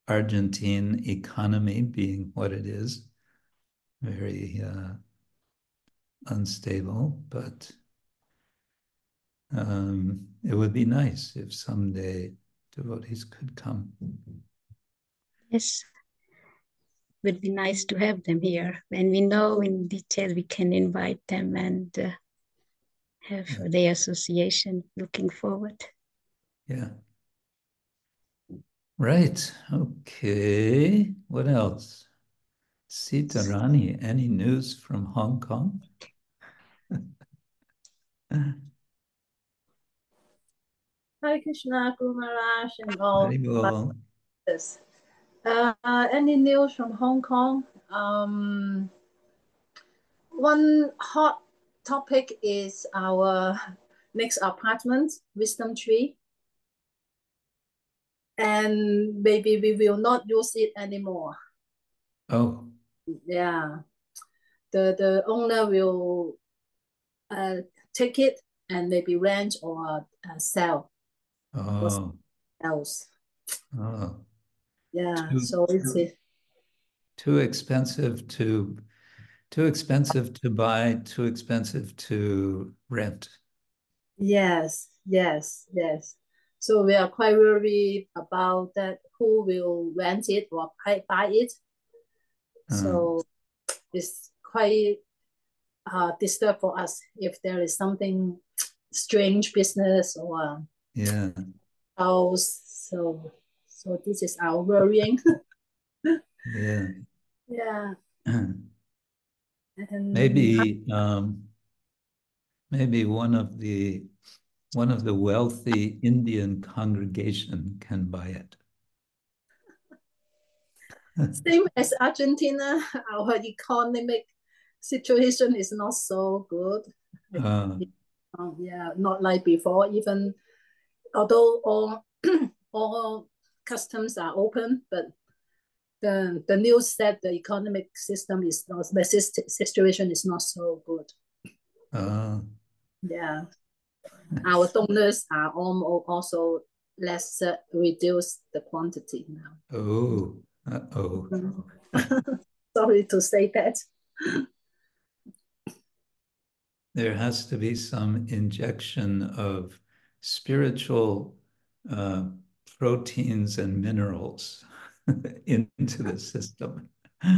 Argentine economy being what it is, very uh, unstable, but um, it would be nice if someday devotees could come. Yes, would be nice to have them here. And we know in detail, we can invite them and uh, have Yeah. the association looking forward. Yeah. Right. Okay. What else? Sita Rani, any news from Hong Kong? Hare Krishna, Guru Maharaj, and all. Yes. Uh, any news from Hong Kong? Um, one hot topic is our next apartment, Wisdom Tree. And maybe we will not use it anymore. Oh, Yeah. The the owner will uh, take it and maybe rent or uh, sell oh, else. oh. Yeah. Too- So it's too- Too expensive to, too expensive to buy, too expensive to rent. Yes, yes, yes. So we are quite worried about that who will rent it or buy, buy it. So it's quite uh disturbed for us if there is something strange business or Yeah. house. So so this is our worrying. Yeah. Yeah. And Maybe um, maybe one of the one of the wealthy Indian congregation can buy it. same as Argentina, our economic situation is not so good. Uh, Um, yeah, not like before. Even although all all customs are open, but the the news said the economic system is not the situation is not so good. uh, Yeah, our donors are almost also less uh, reduce the quantity now. oh, uh-oh. Sorry to say that. There has to be some injection of spiritual uh, proteins and minerals into the system.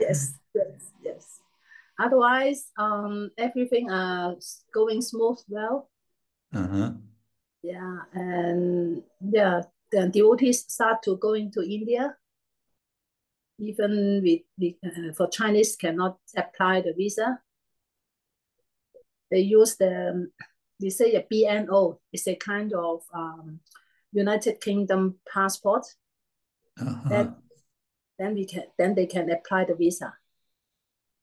Yes, yes, yes. Otherwise, um, everything uh going smooth well. Uh-huh. Yeah, and yeah, the devotees start to go into India. Even with, with uh, for Chinese cannot apply the visa. They use the they say a BNO. It's a kind of um, United Kingdom passport. Uh-huh. Then then we can then they can apply the visa.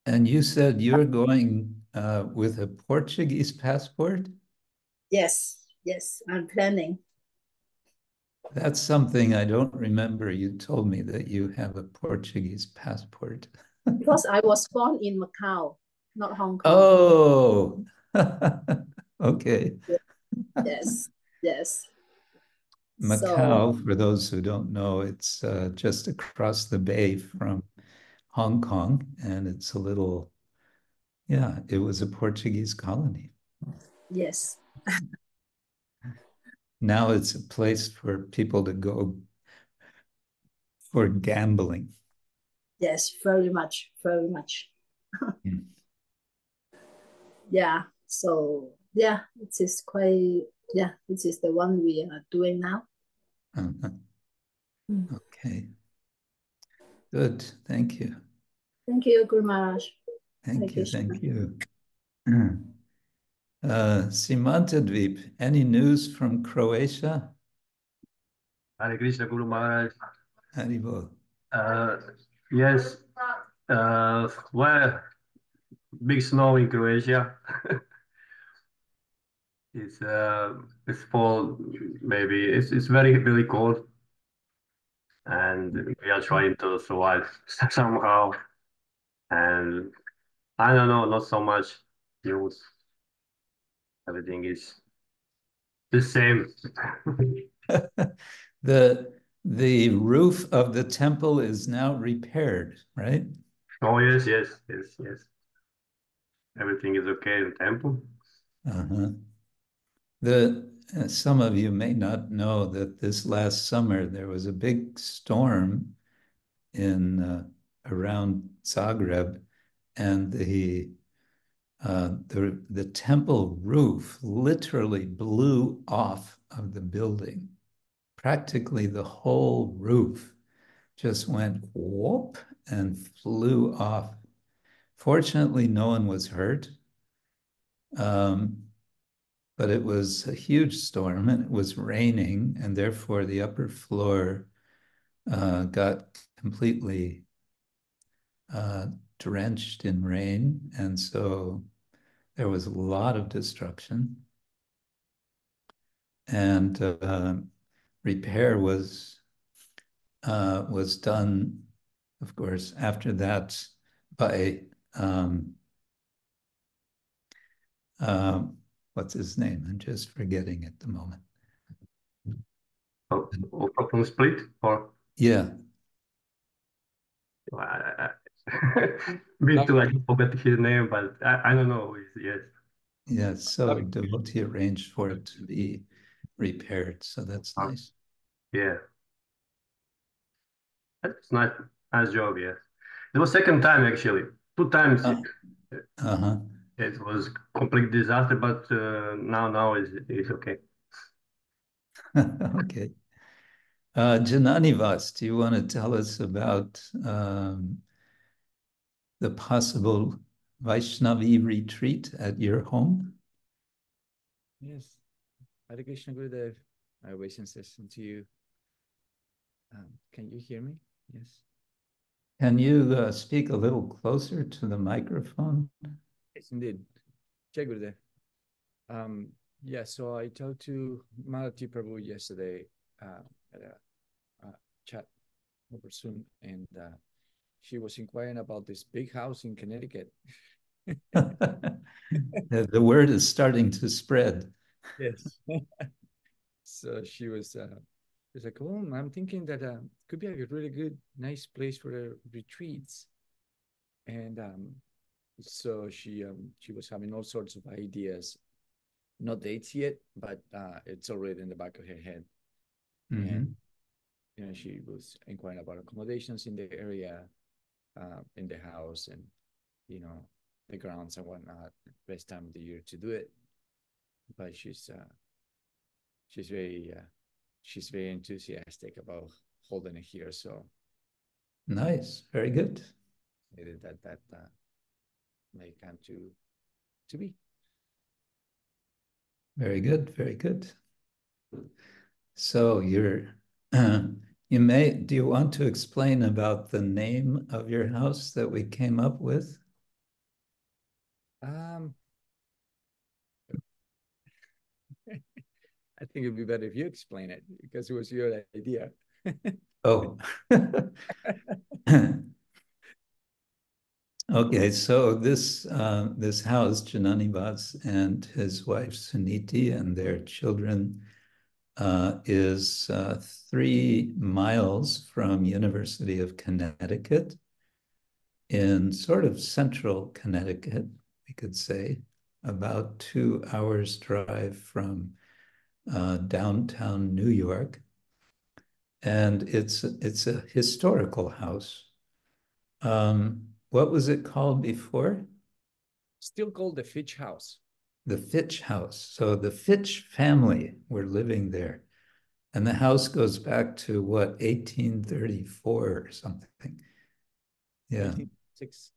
And you said you're going uh, with a Portuguese passport? Yes, yes, I'm planning. That's something I don't remember. You told me that you have a Portuguese passport. because I was born in Macau, not Hong Kong. Oh, okay. Yes, yes. Macau, So- for those who don't know, it's uh, just across the bay from Hong Kong, and it's a little, yeah, it was a Portuguese colony. Yes, Now it's a place for people to go for gambling. yes, very much, very much. Yeah, so yeah, it is quite, yeah, this is the one we are doing now. Uh-huh. Mm. Okay. Good. Thank you. Thank you, Guru Maharaj. Thank Thank you. you, Thank you. Uh, Simantadweep, any news from Croatia? Hare Krishna Guru Maharaj. Haribol. Uh, yes, uh, well, big snow in Croatia. it's uh, it's fall, maybe it's it's very very cold, and we are trying to survive somehow. And I don't know, not so much news. Everything is the same. the the roof of the temple is now repaired, right? Oh yes, yes, yes, yes. Everything is okay in temple. Uh-huh. The uh, some of you may not know that this last summer there was a big storm in uh, around Zagreb, and the uh, the the temple roof literally blew off of the building. Practically the whole roof just went whoop and flew off. Fortunately, no one was hurt. Um, but it was a huge storm and it was raining, and therefore the upper floor uh, got completely uh, drenched in rain. And so there was a lot of destruction. And uh, repair was uh, was done, of course, after that by um, uh, what's his name? I'm just forgetting at the moment. Oh, oh, from split or Yeah, me too. I forgot his name, but I, I don't know. Yes. yeah. So devotee arranged for it to be repaired. So that's Ah. nice. Yeah. That's nice. Nice job. Yes. It was second time actually. Two times Uh. Uh-huh. it was complete disaster, but uh, now now is is okay. Okay. Uh, Jananivas, do you want to tell us about um, the possible Vaishnavi retreat at your home? Yes. Hare Krishna Gurudev. My obeisances to you. Um, can you hear me? Yes. Can you uh, speak a little closer to the microphone? Yes, indeed. Jai Gurudev. Um, yeah, so I talked to Malati Prabhu yesterday uh, at a, a chat over Zoom, and uh, she was inquiring about this big house in Connecticut. The the word is starting to spread. Yes. so she was she's like, oh, I'm thinking that uh could be a really good, nice place for the retreats. And um so she um she was having all sorts of ideas, not dates yet, but uh it's already in the back of her head. Mhm. And you know, she was inquiring about accommodations in the area, uh, in the house, and you know, the grounds and whatnot. Best time of the year to do it. But she's uh, she's very uh, she's very enthusiastic about holding it here. So Nice, very good. maybe that that uh, may come to to be. Very good, very good. So you're, you may, do you want to explain about the name of your house that we came up with? Um, I think it'd be better if you explain it because it was your idea. Oh. Okay, so this uh, this house, Jananivas and his wife Suniti and their children uh, is uh, three miles from University of Connecticut in sort of central Connecticut, we could say, about two hours drive from uh, downtown New York. And it's it's a historical house. Um, what was it called before? Still called the Fitch House. The Fitch House. So the Fitch family were living there. And the house goes back to what, 1834 or something? Yeah, Six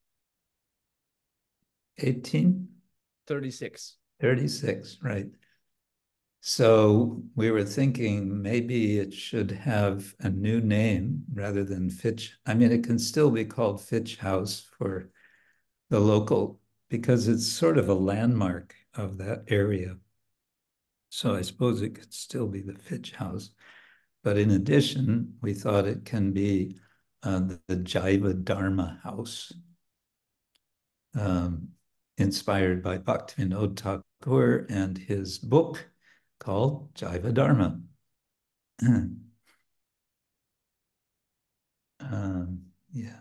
1836, thirty-six. right. So we were thinking maybe it should have a new name rather than Fitch. I mean, it can still be called Fitch House for the local because it's sort of a landmark of that area. So I suppose it could still be the Fitch House. But in addition, we thought it can be uh, the, Jaiva Dharma House, um, inspired by Bhaktivinoda Thakur and his book called Jaiva Dharma. um, yeah.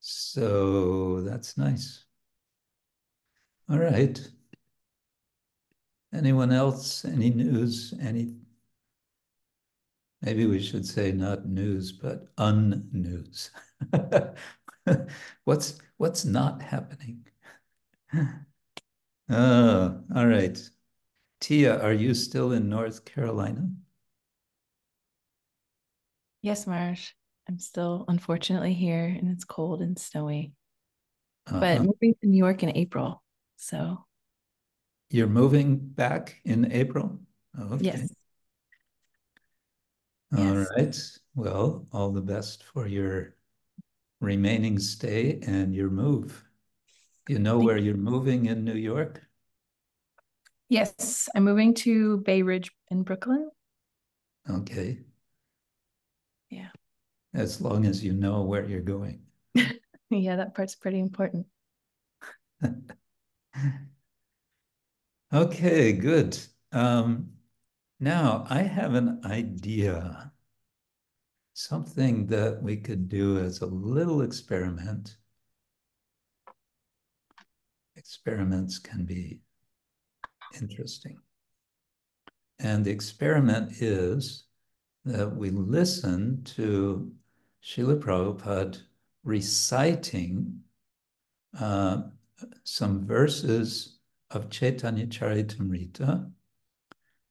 So that's nice. All right. Anyone else? Any news? Any? Maybe we should say not news, but unnews. what's what's not happening? Oh, all right. Tia, are you still in North Carolina? Yes, Maharaj. I'm still unfortunately here and it's cold and snowy. But Uh-huh. moving to New York in April. So You're moving back in April? Okay. yes. All Yes. right. Well, all the best for your remaining stay and your move. You know where you're moving in New York? Yes, I'm moving to Bay Ridge in Brooklyn. Okay. Yeah. As long as you know where you're going. Yeah, that part's pretty important. Okay, good. Um, now I have an idea. Something that we could do as a little experiment. Experiments can be interesting. And the experiment is that we listen to Srila Prabhupada reciting uh, some verses of Chaitanya Charitamrita,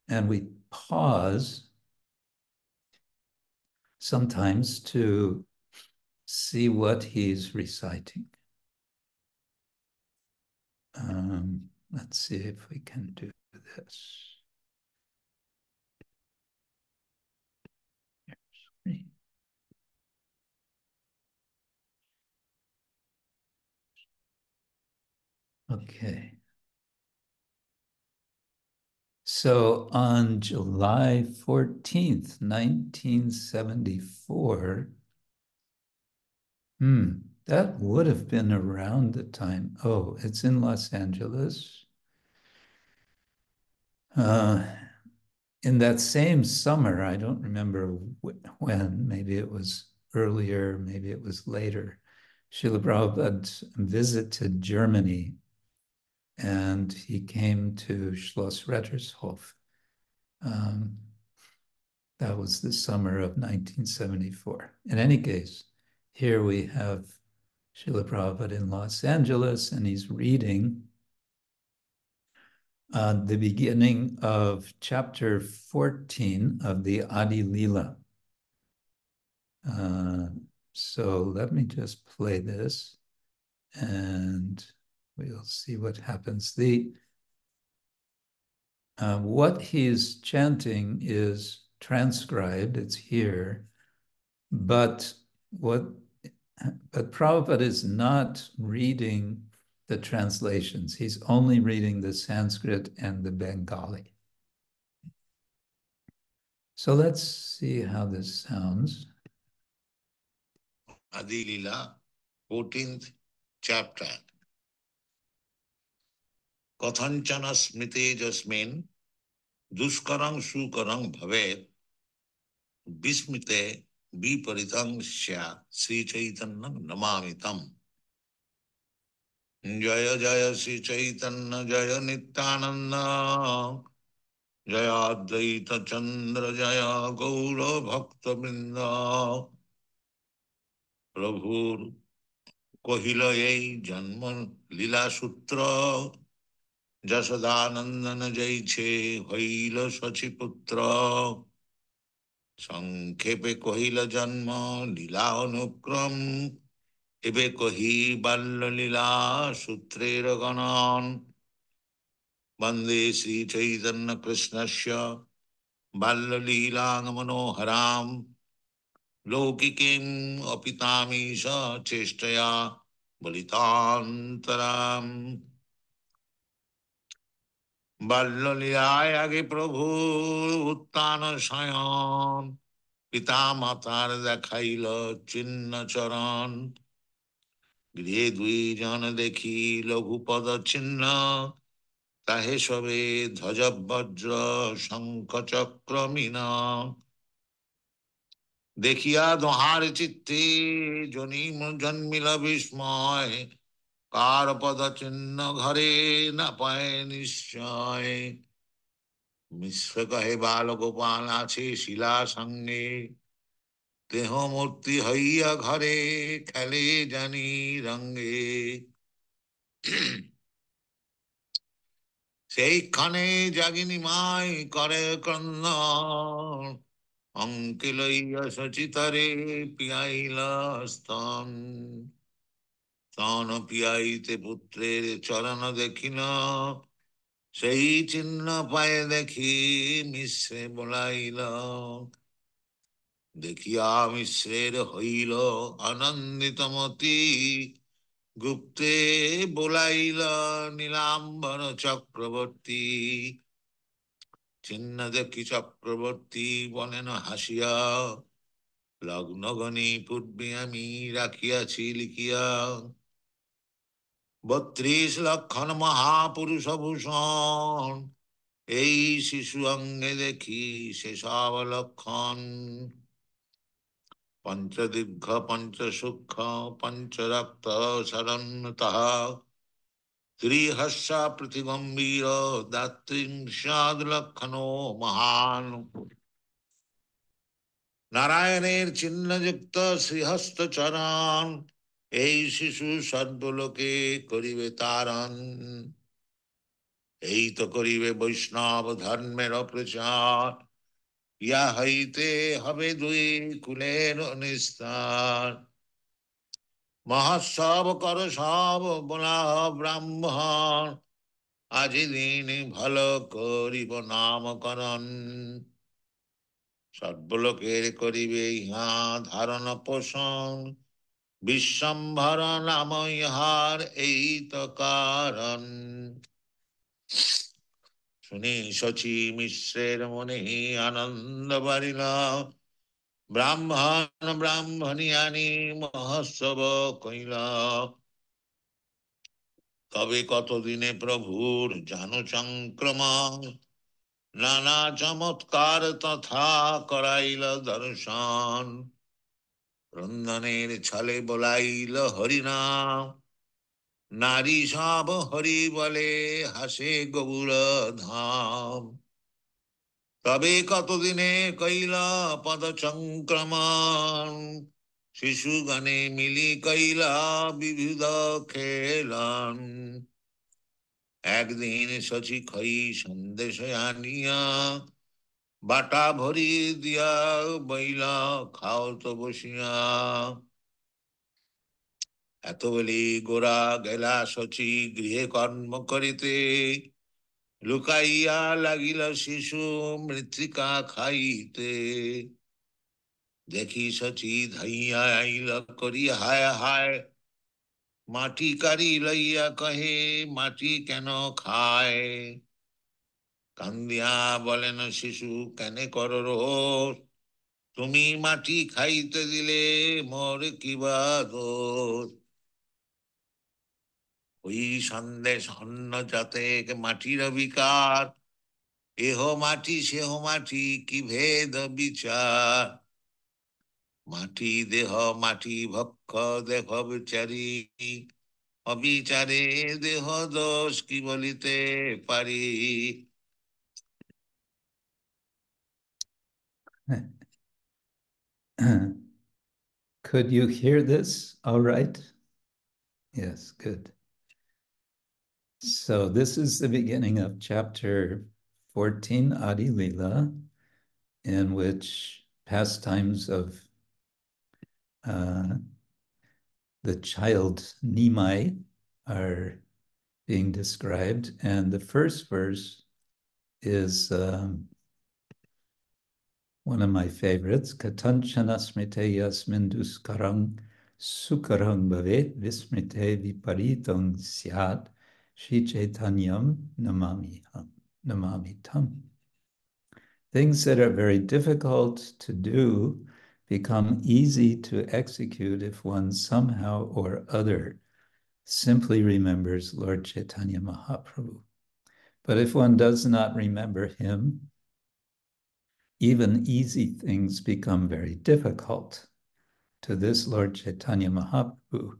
and we pause sometimes to see what he's reciting. Um, let's see if we can do this. Okay. So on July 14th, 1974, hmm, that would have been around the time. Oh, it's in Los Angeles. Uh, in that same summer, I don't remember wh- when, maybe it was earlier, maybe it was later, Srila Prabhupada visited Germany and he came to Schloss Rettershof. Um, that was the summer of 1974. In any case, here we have Srila Prabhupada in Los Angeles, and he's reading uh, the beginning of chapter 14 of the Adi Lila. Uh, so let me just play this and we'll see what happens. The uh, what he's chanting is transcribed, it's here, but what but Prabhupada is not reading the translations. He's only reading the Sanskrit and the Bengali. So let's see how this sounds. Adi Lila, 14th chapter. Kathanchana smrite jasmin duskarang sukarang bhavet vismite বিপরীতংস্যা শ্রীচৈতন্যং নমামিতম জয় জয় শ্রী চৈতন্য জয় নিত্যানন্দ জয় অদ্বৈত চন্দ্র জয় গৌর ভক্তবৃন্দ প্রভুর কহিল এই জন্ম লীলা সূত্র যশোদানন্দন জয়ছে হইল শচীপুত্র সংক্ষেপে কহিল জন্ম, লীলা অনুক্রম। এবে কহি বাল্য লীলা সূত্রের গণন। বন্দে শ্রী চৈতন্য কৃষ্ণস বাল্য লীলা মনোহরাম। লৌকিকীম অপিতামীশ চেষ্টয়া বলিতান্তরাম। বাল্যলীলায় আগে প্রভু উত্তান শয়ন, পিতা মাতার দেখাইল চিহ্ন চরণ। গৃহে দুইজন দেখি লঘুপদ চিহ্ন তাহে সবে ধ্বজ বজ্র শঙ্খ চক্র মিন। দেখিয়া দোহার চিত্তে জনিম জন্মিল বিস্ময় কার পদ চিহ্ন ঘরে না পায় নিশ্চয়। মিশ্র কহে বাল গোপাল আছে শিলা সঙ্গে দেহ মূর্তি হইয়া ঘরে খেলে জানি রঙ্গে। সেইখানে জাগিনী মাই করে ক্রন্দ অঙ্কে লইয়া সচিতারে পিয়াইল স্তন। স্তন পিয়াইতে পুত্রের চরণ দেখিল সেই চিহ্ন পায়ে দেখি মিশ্রে বলাইল। দেখিয়া মিশ্রের হইল আনন্দিত মতি। গুপ্তে বোলাইল নীলাম্বর চক্রবর্তী। চিহ্ন দেখি চক্রবর্তী বলেন হাসিয়া। লগ্নগণী পূর্বে আমি রাখিয়াছি, লিখিয়া বত্রিশ লক্ষণ মহাপুরুষ ভূষণ এই শিশু অঙ্গে দেখি সেসব লক্ষণ পঞ্চদীর্ঘ, পঞ্চসূক্ষ্ম, পঞ্চরক্ত, শরণ্যতঃ দাত্রিংশাদ লক্ষণো মহান। নারায়ণের চিহ্নযুক্ত শ্রীহস্ত চরণ এই শিশু সর্বলোকে করিবে তারণ এই তো করিবে বৈষ্ণব ধর্মের প্রচার ইয়া হইতে হবে দুই কুলের নিস্তার। মহোৎসব কর সব বলা ব্রাহ্মণ। আজি দিন ভালো করিব নামকরণ। সর্বলোকের করিবে ইহা ধারণ পোষণ। বিশ্বম্ভর নাম ইহার এই তো কারণ। শুনি শচী মিশ্রের মনে আনন্দ বাড়িল। ব্রাহ্মণ ব্রাহ্মণিয়ানি মহোৎসব কইল। তবে কতদিনে প্রভুর জানু সংক্রমণ নানা চমৎকার তথা করাইল দর্শন। রন্ধনের ছলে বলাইল হরিনাম। নারী সব হরি বলে হাসে গৌর ধাম। তবে কতদিনে কইল পদ সংক্রমণ শিশু গানে মিলি কইলা বিবিধ খেলন। একদিন শচী খই সন্দেশ আনিয়া বাটা ভরি দিয়া বইলা খাও তো বসিয়া। এত বলি গোরা গেলা শচী গৃহে কর্ম করিতে। লুকাইয়া লাগিল শিশু মৃত্তিকা খাইতে। দেখি শচী ধাইয়া আইল করি হায় হায়। মাটি কারি লইয়া কহে, মাটি কেন খায়? কান্দিয়া বলেন শিশু, কেনে কর তুমি মাটি খাইতে দিলে মোর কিবা দোষ? ওই সন্দেশ অন্ন যাতে মাটির বিকার এহ মাটি, সেহ মাটি, কি ভেদ বিচার? মাটি দেহ, মাটি ভক্ষ, দেহ বিচারি। অবিচারে দেহ দোষ কি বলিতে পারি? Could you hear this all right? Yes, good. So this is the beginning of chapter 14, Adi Lila, in which pastimes of uh, the child Nimai are being described. And the first verse is um, one of my favorites. Katanchana smrite yasmin duskarang sukarang bhavet vismrite viparitam syat Shri Chaitanyam namami, namami tam. Things that are very difficult to do become easy to execute if one somehow or other simply remembers Lord Chaitanya Mahaprabhu. But if one does not remember him, even easy things become very difficult. To this Lord Chaitanya Mahaprabhu,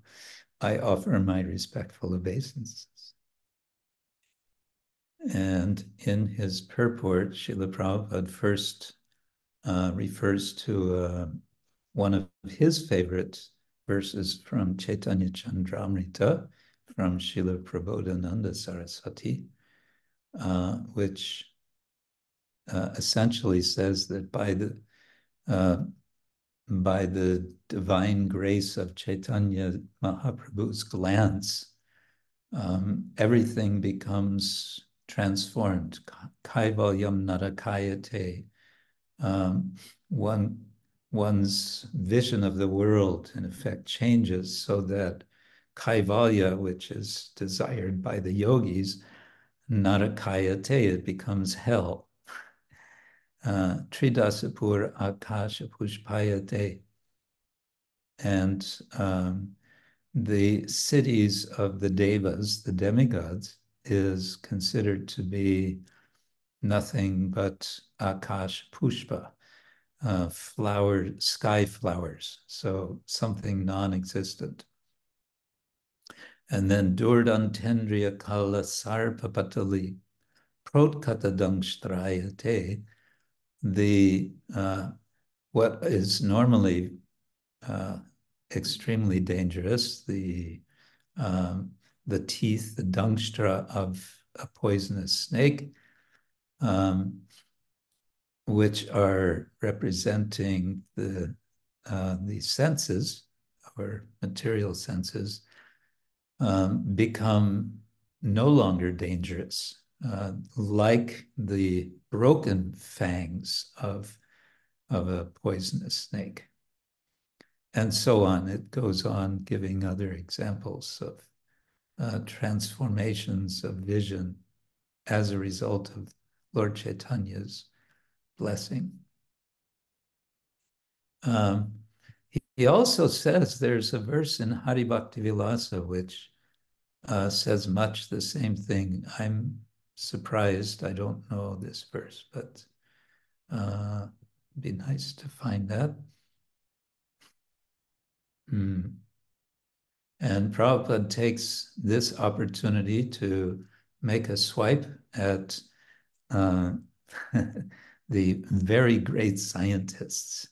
I offer my respectful obeisances. And in his purport, Srila Prabhupada first uh, refers to uh, one of his favorite verses from Chaitanya Chandramrita from Srila Prabodhananda Saraswati, uh, which uh, essentially says that by the uh, by the divine grace of Chaitanya Mahaprabhu's glance, um, everything becomes transformed. Kaivalyam narakayate. Um, one, one's vision of the world, in effect, changes so that kaivalya, which is desired by the yogis, narakayate, it becomes hell. Tridasapur akasha pushpayate. And um, the cities of the devas, the demigods, is considered to be nothing but akash pushpa, uh, flower, sky flowers, so something non-existent. And then Durdan Tendriya Kala Sarpapatali Protkatadangstrayate, the uh, what is normally uh, extremely dangerous, the um, the teeth, the dungstra of a poisonous snake, um, which are representing the uh, the senses or material senses, um, become no longer dangerous, uh, like the broken fangs of, of a poisonous snake. And so on. It goes on giving other examples of uh, transformations of vision as a result of Lord Chaitanya's blessing. Um, he, he, also says there's a verse in Hari Bhakti Vilasa which uh, says much the same thing. I'm surprised I don't know this verse, but uh, be nice to find that. Hmm. And Prabhupada takes this opportunity to make a swipe at uh, the very great scientists.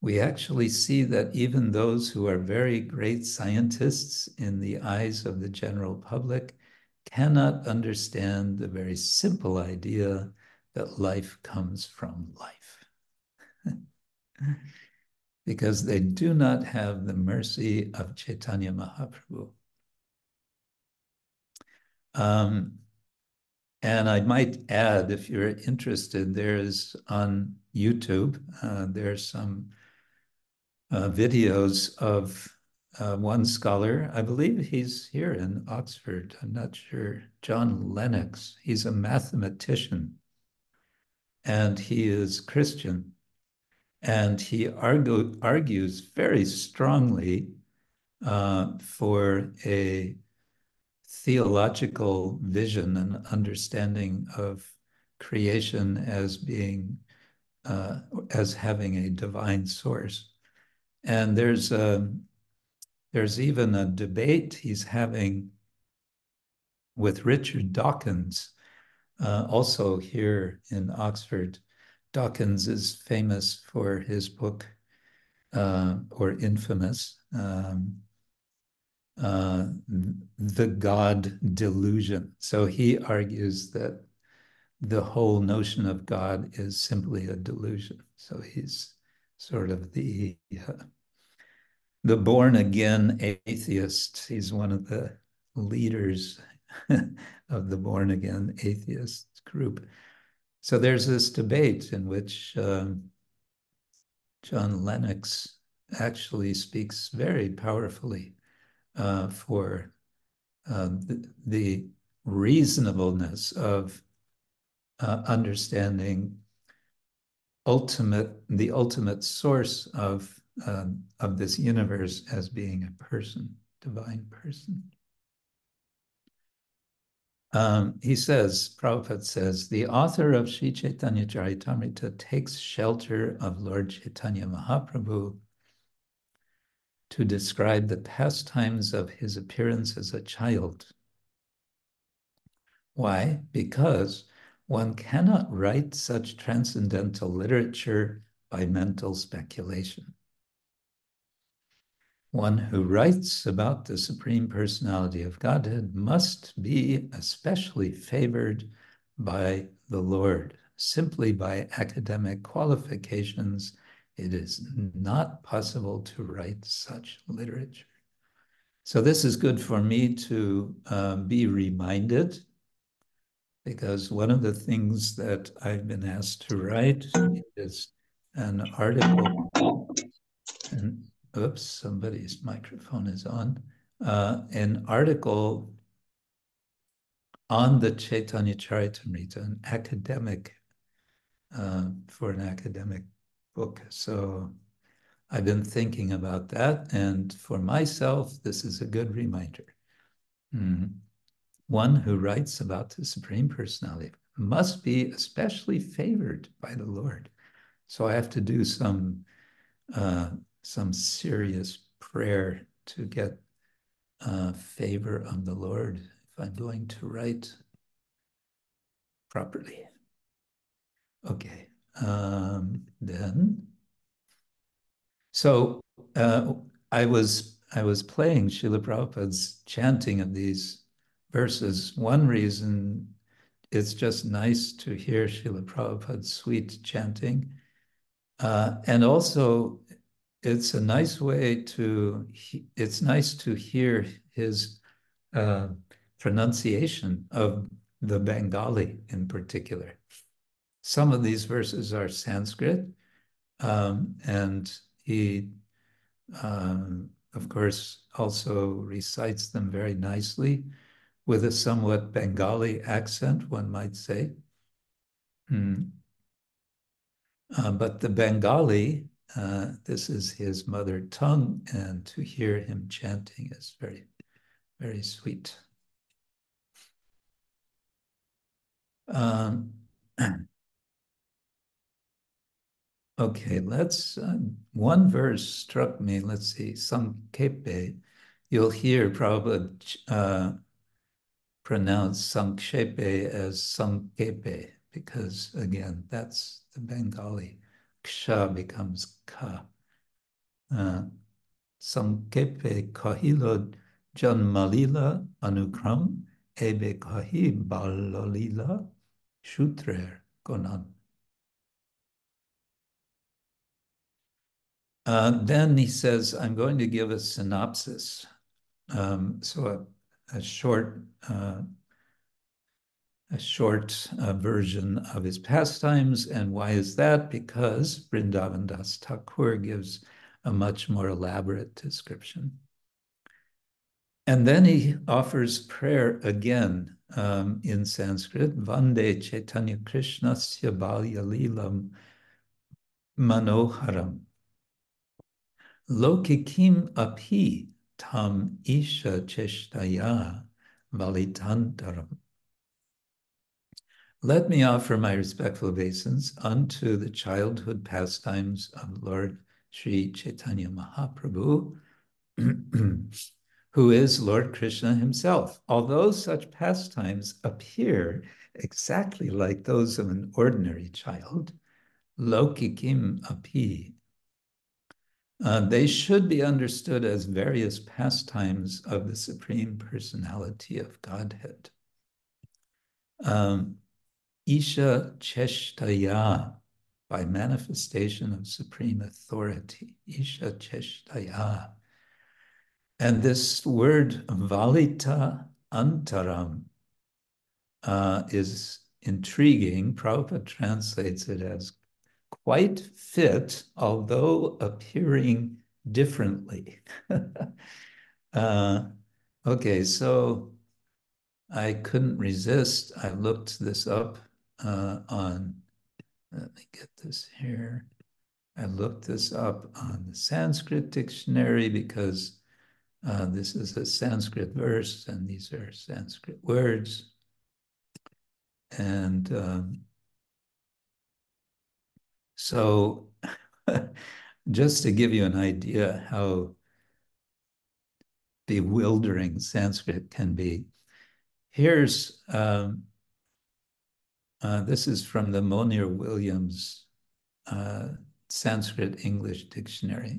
We actually see that even those who are very great scientists in the eyes of the general public cannot understand the very simple idea that life comes from life. because they do not have the mercy of Chaitanya Mahaprabhu. Um, and I might add, if you're interested, there's on YouTube, uh, there's some uh, videos of uh, one scholar. I believe he's here in Oxford. I'm not sure. John Lennox. He's a mathematician and he is Christian. And he argue, argues very strongly uh, for a theological vision and understanding of creation as being, uh, as having a divine source. And there's a, there's even a debate he's having with Richard Dawkins, uh, also here in Oxford, Dawkins is famous for his book, uh, or infamous, um, uh, The God Delusion. So he argues that the whole notion of God is simply a delusion. So he's sort of the uh, the born again atheist. He's one of the leaders of the born again atheist group. So there's this debate in which um, John Lennox actually speaks very powerfully uh, for uh, the, the, reasonableness of uh, understanding ultimate the ultimate source of um, of this universe as being a person, divine person. Um, he says, Prabhupada says, the author of Sri Chaitanya Charitamrita takes shelter of Lord Chaitanya Mahaprabhu to describe the pastimes of his appearance as a child. Why? Because one cannot write such transcendental literature by mental speculation. One who writes about the Supreme Personality of Godhead must be especially favored by the Lord. Simply by academic qualifications, it is not possible to write such literature. So, this is good for me to uh, be reminded because one of the things that I've been asked to write is an article. Oops, somebody's microphone is on, uh, an article on the Chaitanya Charitamrita, an academic, uh, for an academic book. So I've been thinking about that. And for myself, this is a good reminder. Mm. One who writes about the Supreme Personality must be especially favored by the Lord. So I have to do some uh, some serious prayer to get uh, favor of the Lord if I'm going to write properly. Okay, um, then. So uh, I was I was playing Srila Prabhupada's chanting of these verses. One reason it's just nice to hear Srila Prabhupada's sweet chanting. Uh, and also it's a nice way to it's nice to hear his uh, pronunciation of the Bengali in particular. Some of these verses are Sanskrit, um, and he, um, of course, also recites them very nicely with a somewhat Bengali accent, one might say. Mm. Uh, but the Bengali uh, this is his mother tongue, and to hear him chanting is very, very sweet. Um, okay, let's. Uh, one verse struck me. Let's see, Sankepe. You'll hear probably uh, pronounce Sankshepe as Sankepe because, again, that's the Bengali ksha becomes ka. Uh, Sankepe kahilo janmalila anukram ebe kahi balolila shutrer konan. Uh, then he says, I'm going to give a synopsis. Um, so a, a short uh, a short uh, version of his pastimes. And why is that? Because Vrindavan Das Thakur gives a much more elaborate description. And then he offers prayer again um, in Sanskrit, Vande Chaitanya Krishna Balya Lilam Manoharam. Lokikim api tam isha cheshtaya valitantaram. Let me offer my respectful obeisance unto the childhood pastimes of Lord Sri Chaitanya Mahaprabhu, who is Lord Krishna himself. Although such pastimes appear exactly like those of an ordinary child, lokikim api, uh, they should be understood as various pastimes of the Supreme Personality of Godhead. Um, Isha Cheshtaya, by manifestation of supreme authority. Isha Cheshtaya. And this word valita antaram uh, is intriguing. Prabhupada translates it as quite fit, although appearing differently. uh, okay, so I couldn't resist. I looked this up uh, on, let me get this here. I looked this up on the Sanskrit dictionary because uh, this is a Sanskrit verse and these are Sanskrit words. And um, so just to give you an idea how bewildering Sanskrit can be, here's, um, uh, this is from the Monier Williams uh, Sanskrit English Dictionary.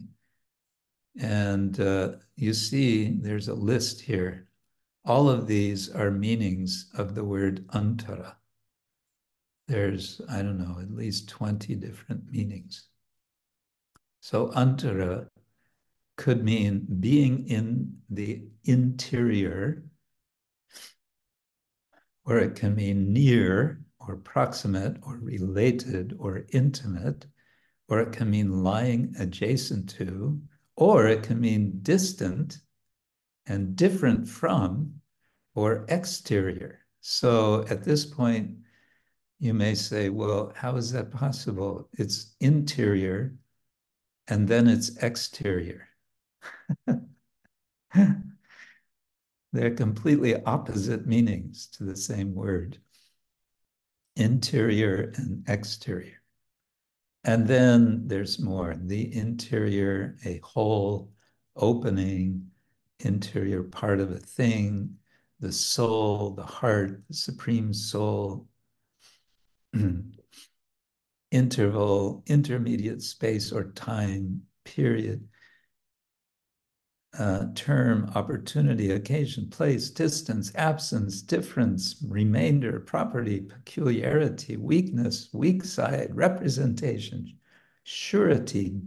And uh, you see there's a list here. All of these are meanings of the word antara. There's, I don't know, at least 20 different meanings. So antara could mean being in the interior, or it can mean near or proximate or related or intimate, or it can mean lying adjacent to, or it can mean distant and different from or exterior. So at this point, you may say, well, how is that possible? It's interior and then it's exterior. They're completely opposite meanings to the same word interior and exterior. And then there's more. The interior, a whole opening, interior part of a thing, the soul, the heart, the supreme soul, interval, intermediate space or time, period, uh, term, opportunity, occasion, place, distance, absence, difference, remainder, property, peculiarity, weakness, weak side, representation, surety,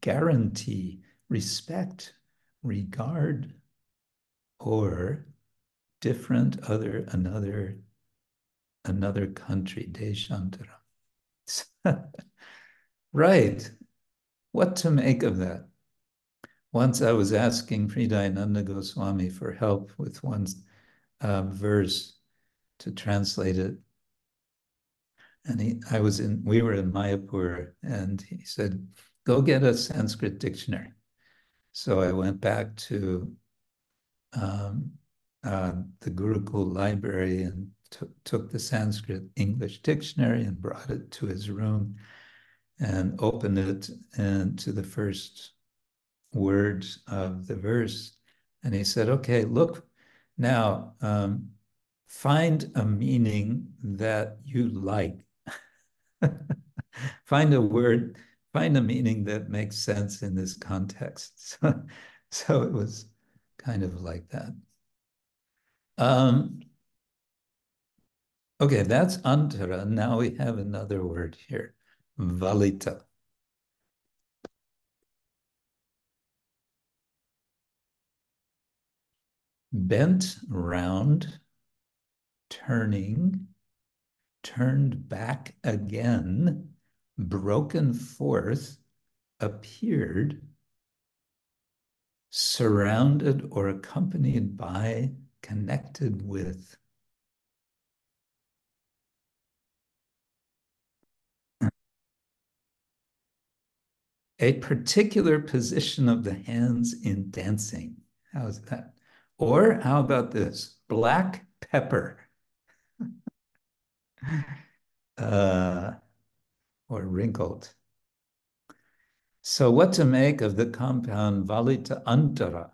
guarantee, respect, regard, or different other, another, another country, Deshantaram. right. What to make of that? Once I was asking Hridayananda Goswami for help with one uh, verse to translate it. And he, I was in, we were in Mayapur, and he said, go get a Sanskrit dictionary. So I went back to um, uh, the Gurukul library and took the Sanskrit English dictionary and brought it to his room and opened it and to the first words of the verse. And he said, okay, look, now um, find a meaning that you like. find a word, find a meaning that makes sense in this context. so it was kind of like that. Um, okay, that's antara. Now we have another word here, valita. Bent round, turning, turned back again, broken forth, appeared, surrounded or accompanied by, connected with. A particular position of the hands in dancing. How's that? Or how about this? Black pepper. uh, or wrinkled. So what to make of the compound valita antara?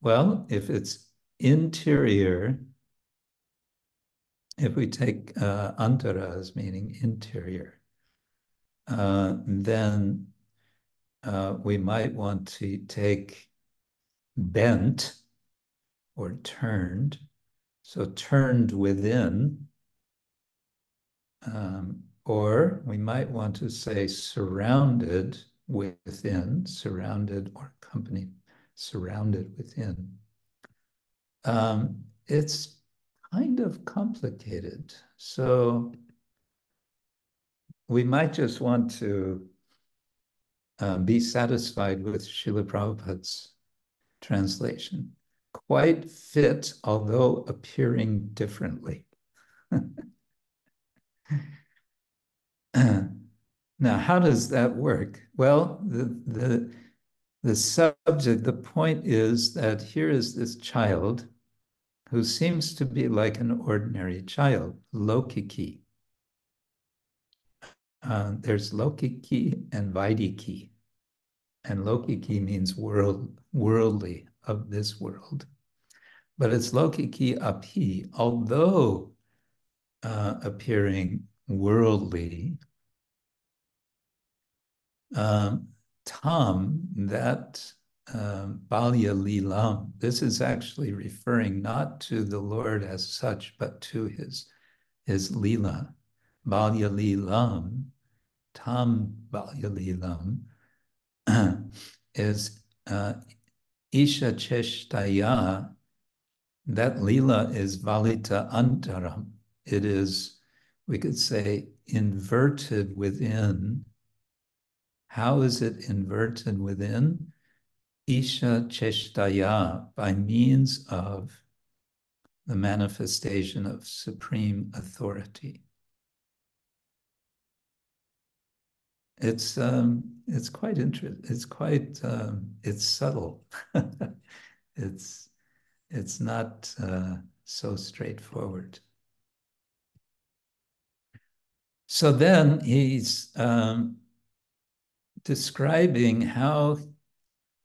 Well, if it's interior, if we take uh, antara as meaning interior, uh, then uh, we might want to take bent or turned. So turned within, um, or we might want to say surrounded within, surrounded or accompanied, surrounded within. um, it's kind of complicated. So we might just want to uh, be satisfied with Srila Prabhupada's translation. Quite fit, although appearing differently. now, how does that work? Well, the, the, the subject, the point is that here is this child who seems to be like an ordinary child, Lokiki. Uh, there's Lokiki and Vaidiki. And Lokiki means world, worldly, of this world. But it's Lokiki api, although uh, appearing worldly, um, Tam, that um, Balya Lilam, this is actually referring not to the Lord as such, but to his, his Lila. Balya Lilam, Tam Balya Lilam, is uh, Isha Cheshtaya, that Lila is Valita Antaram. It is, we could say, inverted within. How is it inverted within? Isha Cheshtaya, by means of the manifestation of supreme authority. It's um, it's quite interesting. It's quite um, it's subtle. it's it's not uh, so straightforward. So then he's um, describing how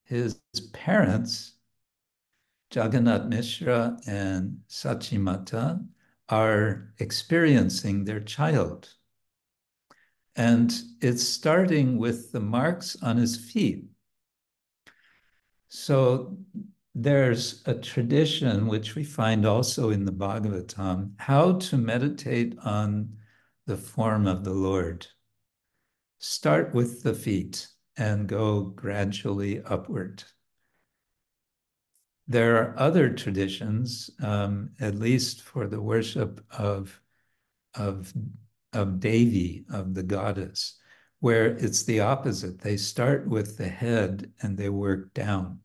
his parents, Jagannath Mishra and Sachimata, are experiencing their child. And it's starting with the marks on his feet. So there's a tradition which we find also in the Bhagavatam how to meditate on the form of the Lord. Start with the feet and go gradually upward. There are other traditions, um, at least for the worship of, of, of Devi, of the goddess, where it's the opposite. They start with the head and they work down.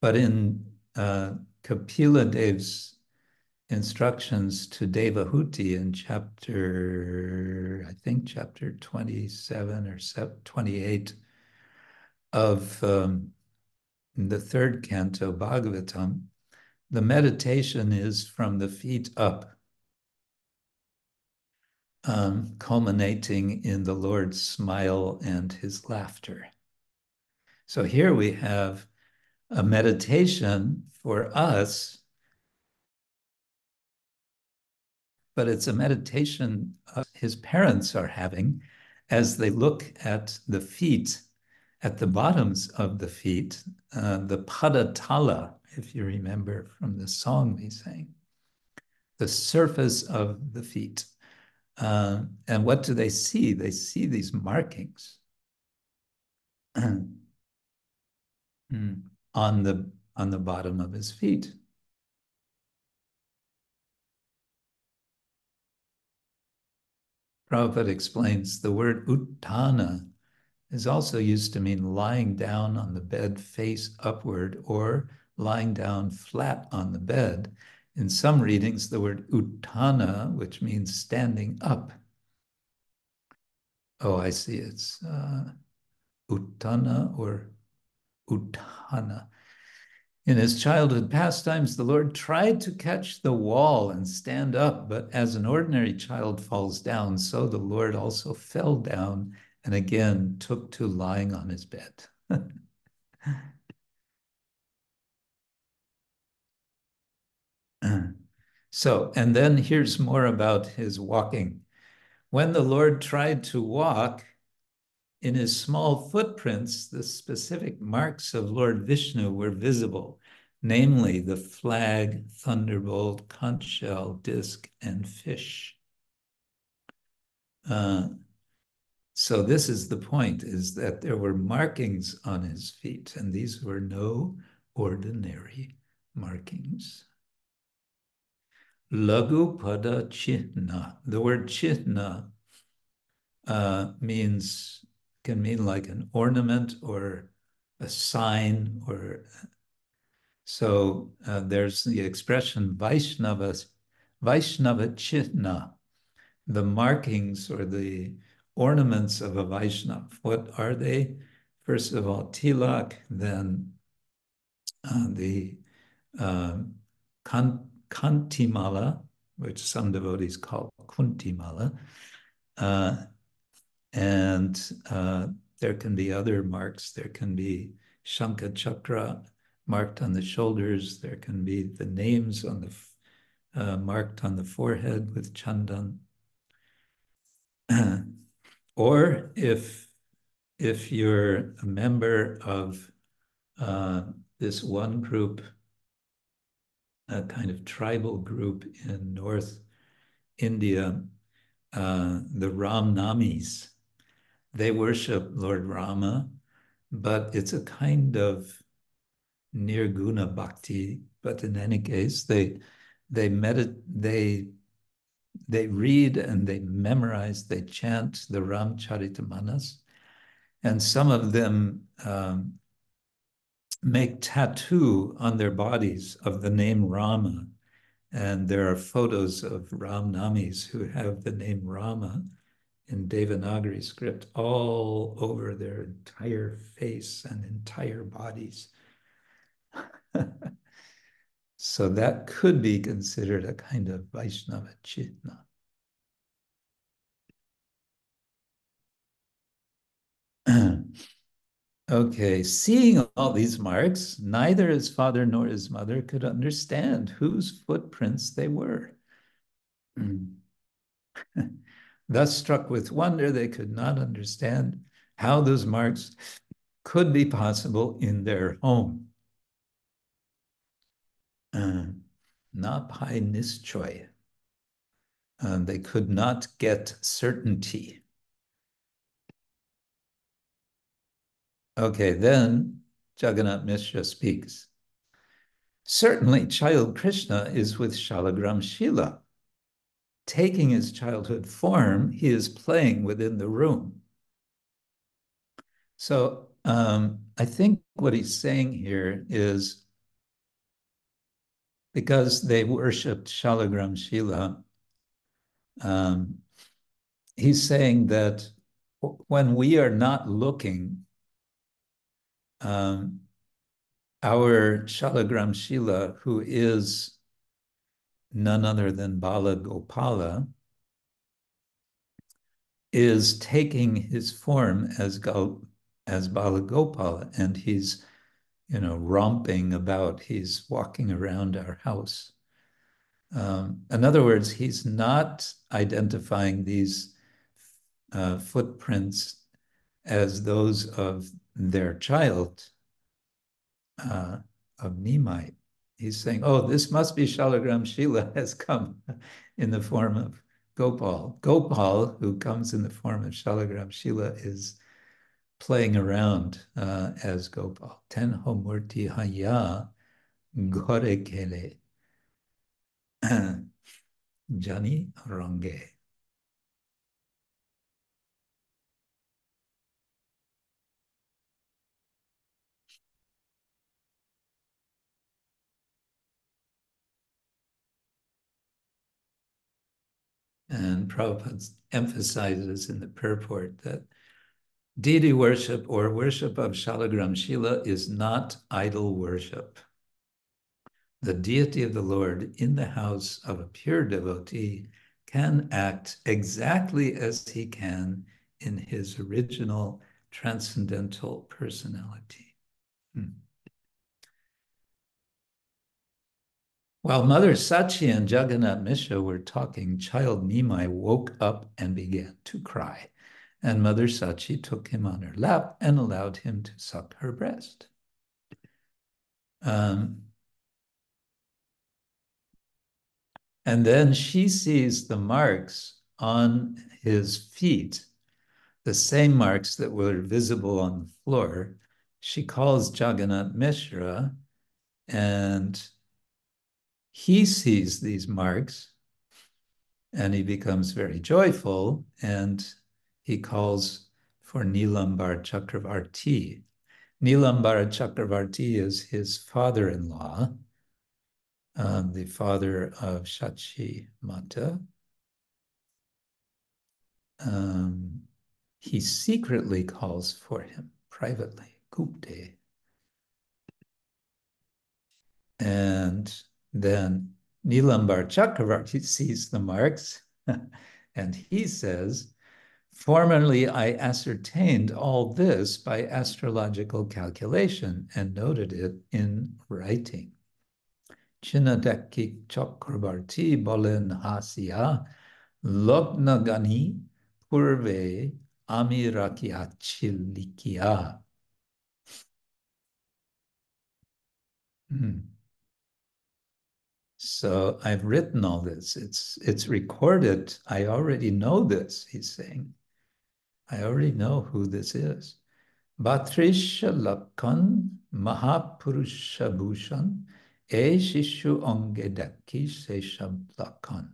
But in uh, Kapila Dev's instructions to Devahuti in chapter, I think chapter 27 or 28 of um, the third canto, Bhagavatam, the meditation is from the feet up, um, culminating in the Lord's smile and his laughter. So here we have a meditation for us but it's a meditation his parents are having as they look at the feet, at the bottoms of the feet, uh, the padatala, if you remember from the song we sang, the surface of the feet. Uh, and what do they see? They see these markings hmm, on the on the bottom of his feet. Prabhupada explains the word uttana is also used to mean lying down on the bed face upward or lying down flat on the bed. In some readings, the word uttana, which means standing up. Oh, I see. It's uh, uttana or uttana. In his childhood pastimes, the Lord tried to catch the wall and stand up, but as an ordinary child falls down, so the Lord also fell down and again took to lying on his bed. so, and then here's more about his walking. When the Lord tried to walk, in his small footprints, the specific marks of Lord Vishnu were visible, namely the flag, thunderbolt, conch shell, disc, and fish. Uh, so this is the point, is that there were markings on his feet, and these were no ordinary markings. Lagu chitna. The word chitna uh, means can mean like an ornament or a sign or so uh, there's the expression Vaishnava Vaishnava Chitna, the markings or the ornaments of a Vaishnava. What are they? First of all, tilak, then uh, the uh, kan, kantimala, which some devotees call kuntimala, uh, and uh, there can be other marks. There can be Shankha Chakra marked on the shoulders. There can be the names on the uh, marked on the forehead with chandan. or if if you're a member of uh, this one group, a kind of tribal group in North India, uh, the Ramnamis, they worship Lord Rama, but it's a kind of nirguna bhakti. But in any case, they they medit they they read and they memorize, they chant the Ramcharitamanas, and some of them um, make tattoo on their bodies of the name Rama. And there are photos of Ramnamis who have the name Rama in Devanagari script all over their entire face and entire bodies. so that could be considered a kind of Vaishnava Chitna. Okay, seeing all these marks, neither his father nor his mother could understand whose footprints they were. Thus, struck with wonder, they could not understand how those marks could be possible in their home. Napai nischoy. Uh, they could not get certainty. Okay, then Jagannath Mishra speaks. Certainly, child Krishna is with Shalagram Shila taking his childhood form, he is playing within the room. So um, I think what he's saying here is because they worshipped Shalagram Shila, um, he's saying that when we are not looking, um, our Shalagram Shila, who is none other than Bala Gopala, is taking his form as Gal, as Bala Gopala, and he's, you know, romping about. He's walking around our house. Um, in other words, he's not identifying these uh, footprints as those of their child, uh, of Nimai he's saying, oh, this must be Shalagram Shila has come in the form of Gopal. Gopal, who comes in the form of Shalagram Shila, is playing around uh, as Gopal. Ten homurti haya gore kele jani range. And Prabhupada emphasizes in the purport that deity worship or worship of Shalagram Shila is not idol worship. The deity of the Lord in the house of a pure devotee can act exactly as he can in his original transcendental personality. Hmm. While Mother Sachi and Jagannath Mishra were talking, child Nimai woke up and began to cry. And Mother Sachi took him on her lap and allowed him to suck her breast. Um, and then she sees the marks on his feet, the same marks that were visible on the floor. She calls Jagannath Mishra And he sees these marks and he becomes very joyful and he calls for Nilambar Chakravarti. Nilambar Chakravarti is his father-in-law, um, the father of Shachi Mata. Um, he secretly calls for him privately, Gupte. And then Nilambar Chakravarti sees the marks and he says, Formerly, I ascertained all this by astrological calculation and noted it in writing. Chinadeki Chakravarti Bolen Hasya Lognagani Purve Amirakiachilikia. Hmm. So I've written all this. It's it's recorded. I already know this, he's saying. I already know who this is. Bhatrisha Lakhan Mahapurusha Bhushan E Shishu Ongedaki Lakhan.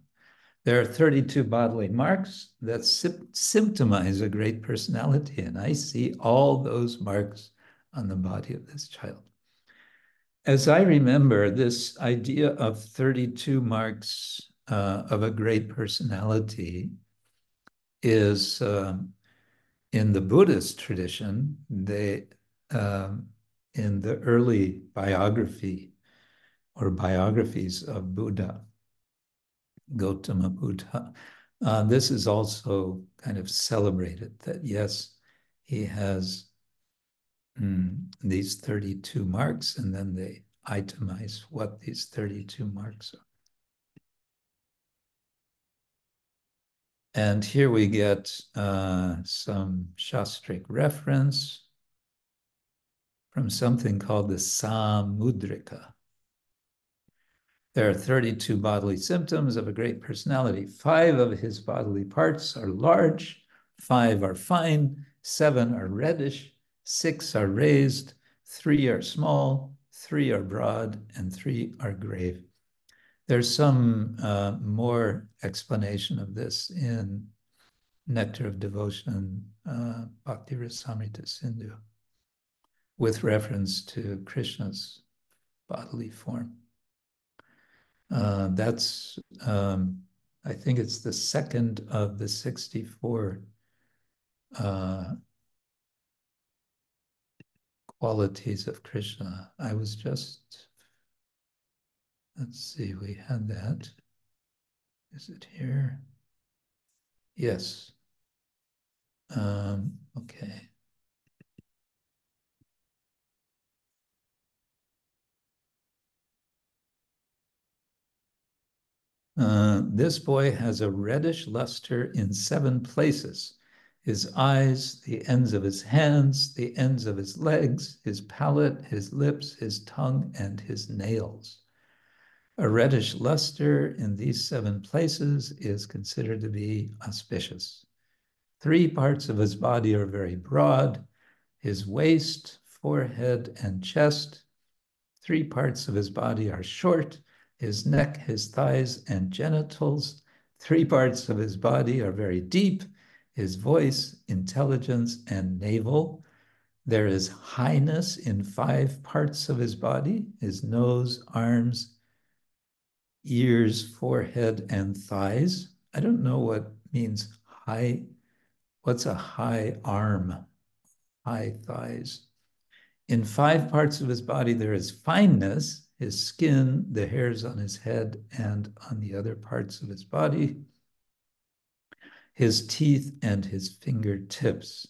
There are 32 bodily marks that symptomize a great personality, and I see all those marks on the body of this child. As I remember, this idea of 32 marks uh, of a great personality is um, in the Buddhist tradition, they um, in the early biography or biographies of Buddha, Gautama Buddha, uh, this is also kind of celebrated that yes, he has mm, these 32 marks, and then they itemize what these 32 marks are. And here we get uh, some Shastric reference from something called the Samudrika. There are 32 bodily symptoms of a great personality. Five of his bodily parts are large, five are fine, seven are reddish, six are raised, three are small, three are broad, and three are grave. There's some uh, more explanation of this in Nectar of Devotion, uh, Bhakti Rasamrita Sindhu, with reference to Krishna's bodily form. Uh, that's, um, I think it's the second of the 64 uh, qualities of Krishna. I was just, let's see, we had that. Is it here? Yes. Um, okay. Uh, this boy has a reddish luster in seven places his eyes, the ends of his hands, the ends of his legs, his palate, his lips, his tongue, and his nails. A reddish luster in these seven places is considered to be auspicious. Three parts of his body are very broad his waist, forehead, and chest. Three parts of his body are short his neck, his thighs, and genitals. Three parts of his body are very deep his voice, intelligence, and navel. There is highness in five parts of his body his nose, arms, ears, forehead, and thighs. I don't know what means high. What's a high arm? High thighs. In five parts of his body, there is fineness his skin, the hairs on his head, and on the other parts of his body his teeth, and his fingertips.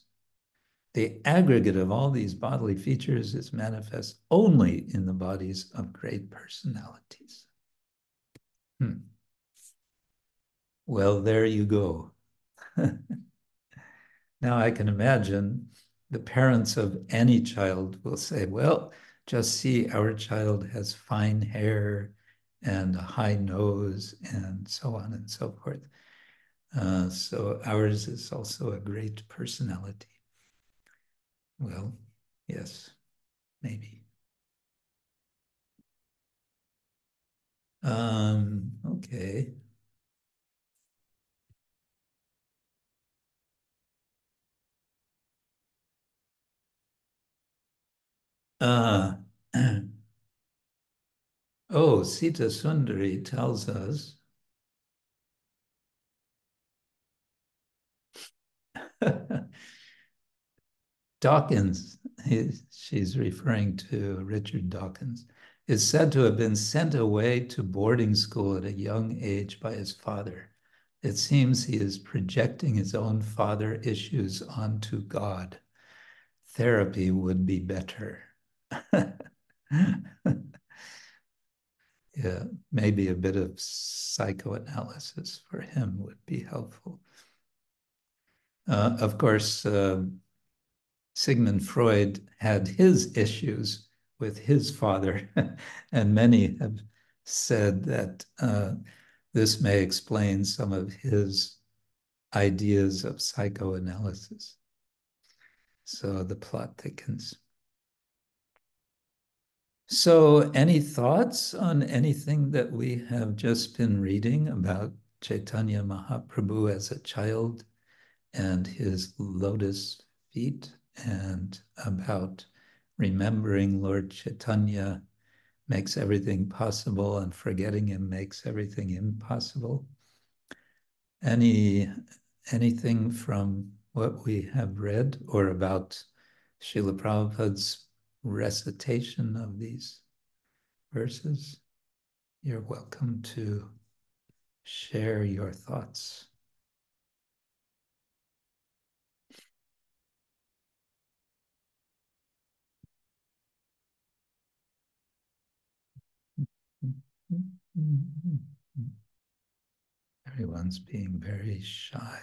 The aggregate of all these bodily features is manifest only in the bodies of great personalities. Hmm. Well, there you go. now I can imagine the parents of any child will say, well, just see our child has fine hair and a high nose and so on and so forth. Uh, so ours is also a great personality. Well, yes, maybe. Um, okay. Uh, oh, Sita Sundari tells us Dawkins, he, she's referring to Richard Dawkins, is said to have been sent away to boarding school at a young age by his father. It seems he is projecting his own father issues onto God. Therapy would be better. yeah, maybe a bit of psychoanalysis for him would be helpful. Uh, of course, uh, Sigmund Freud had his issues with his father, and many have said that uh, this may explain some of his ideas of psychoanalysis. So the plot thickens. So, any thoughts on anything that we have just been reading about Chaitanya Mahaprabhu as a child and his lotus feet, and about remembering Lord Chaitanya makes everything possible and forgetting him makes everything impossible? Any anything from what we have read or about Srila Prabhupada's recitation of these verses, you're welcome to share your thoughts. Everyone's being very shy.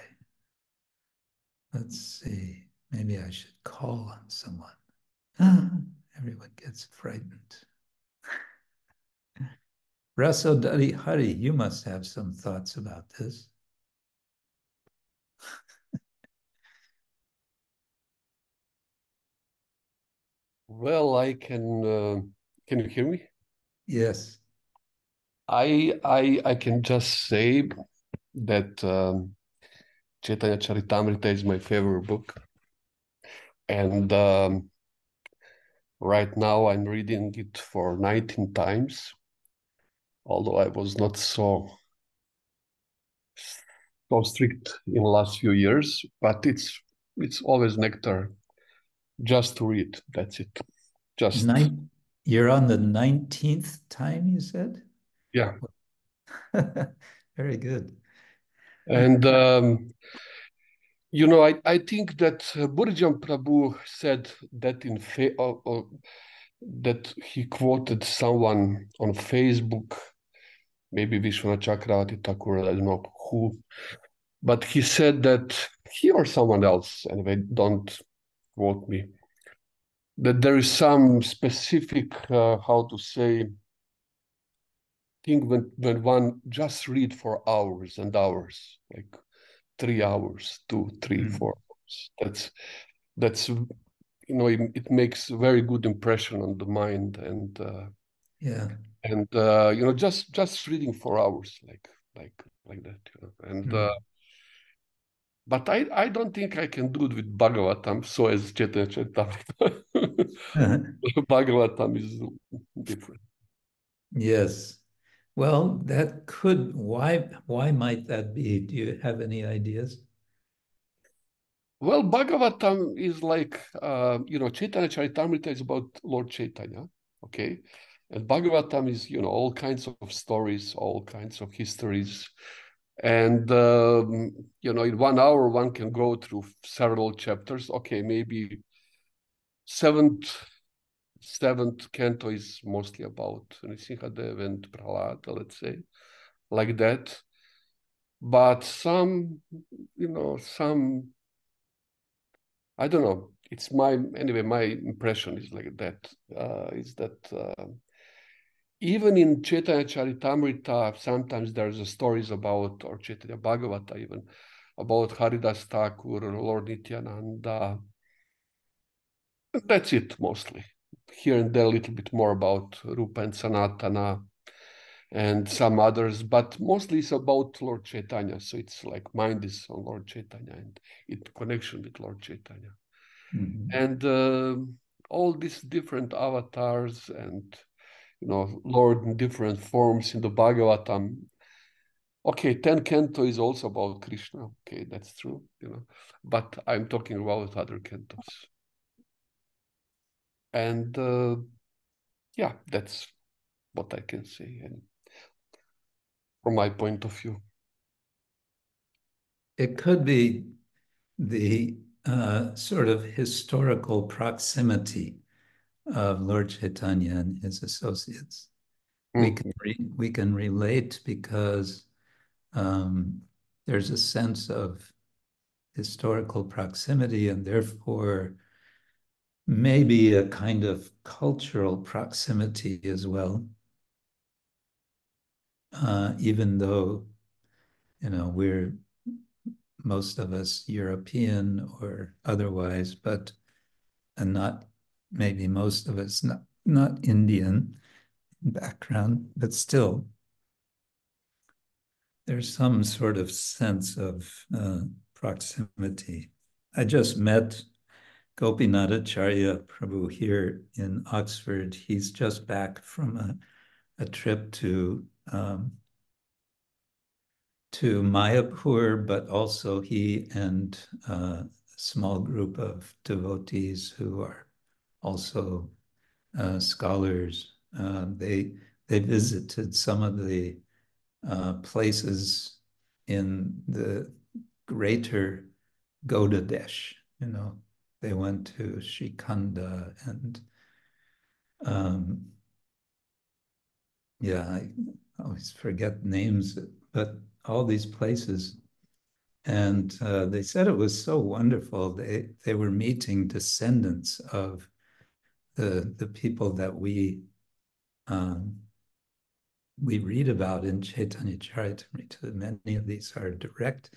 Let's see. Maybe I should call on someone. Everyone gets frightened. Rasodari Hari, you must have some thoughts about this. well, I can. Uh, can you hear me? Yes. I I I can just say that um, Chaitanya Charitamrita is my favorite book, and um, right now I'm reading it for 19 times. Although I was not so so strict in the last few years, but it's it's always nectar just to read. That's it. Just you're on the 19th time, you said? Yeah. Very good. And um, you know, I, I think that uh, Burjan Prabhu said that in fa- uh, uh, that he quoted someone on Facebook, maybe Vishwanath Chakravarti Thakur, I don't know who, but he said that he or someone else, anyway, don't quote me, that there is some specific, uh, how to say, thing when, when one just read for hours and hours, like three hours, two, three, Mm. four hours. That's that's you know it, it makes a very good impression on the mind and uh, Yeah. and uh, you know just just reading for hours like like like that you know and Mm. uh, but I I don't think I can do it with Bhagavatam so as Chaitanya Charitamrita Bhagavatam is different Yes. Well, that could, why, why might that be? Do you have any ideas? Well, Bhagavatam is like, uh, you know, Chaitanya Charitamrita is about Lord Chaitanya, okay? And Bhagavatam is, you know, all kinds of stories, all kinds of histories. And, um, you know, in one hour, one can go through several chapters. Okay, maybe seventh, seventh canto is mostly about Nrsimhadev and Prahlada, let's say, like that. But some, you know, some I don't know. It's my anyway. My impression is like that. Uh, is that uh, even in Chaitanya Charitamrita, sometimes there's stories about or Chaitanya Bhagavata even about Haridas Thakur or Lord Nityananda. That's it mostly. Here and there, a little bit more about Rupa and Sanatana. and some others, but mostly it's about Lord Chaitanya. So it's like mind is on Lord Chaitanya and it connection with Lord Chaitanya. Mhm. And uh, all these different avatars and you know Lord in different forms in the Bhagavatam. Okay, ten canto is also about Krishna. Okay, that's true, you know, but I'm talking about other cantos. And uh, yeah, that's what I can say. And from my point of view. It could be the uh, sort of historical proximity of Lord Chaitanya and his associates. We Mm. can re- we can relate because um, there's a sense of historical proximity and therefore maybe a kind of cultural proximity as well. Uh, even though, you know, we're most of us European or otherwise, but and not maybe most of us not not Indian background, but still there's some sort of sense of uh, proximity. I just met Gopinathacharya Prabhu here in Oxford. He's just back from a, a trip to um, to Mayapur, but also he and uh, a small group of devotees who are also uh, scholars. Uh, they they visited some of the uh, places in the greater Gaudadesh. You know, they went to Srikhanda and um, yeah, I always forget names, but all these places. And uh, they said it was so wonderful. They they were meeting descendants of the the people that we um, we read about in Chaitanya Charitamrita. Many of these are direct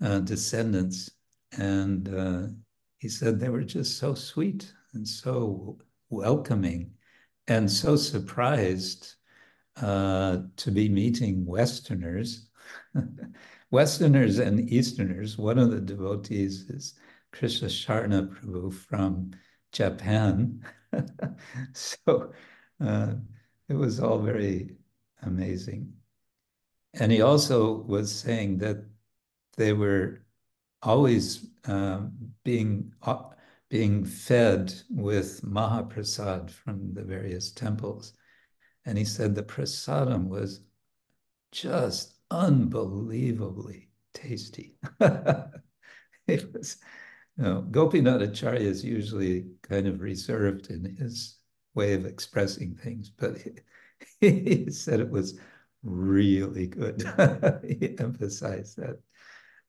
uh, descendants, and uh, he said they were just so sweet and so welcoming, and so surprised uh, to be meeting Westerners. Westerners and Easterners. One of the devotees is Krishna Sharna Prabhu from Japan. so uh, it was all very amazing. And he also was saying that they were always um, being uh, being fed with Mahaprasad from the various temples. And he said the prasadam was just unbelievably tasty. it was, you know, Gopinath Acharya is usually kind of reserved in his way of expressing things, but he, he said it was really good. he emphasized that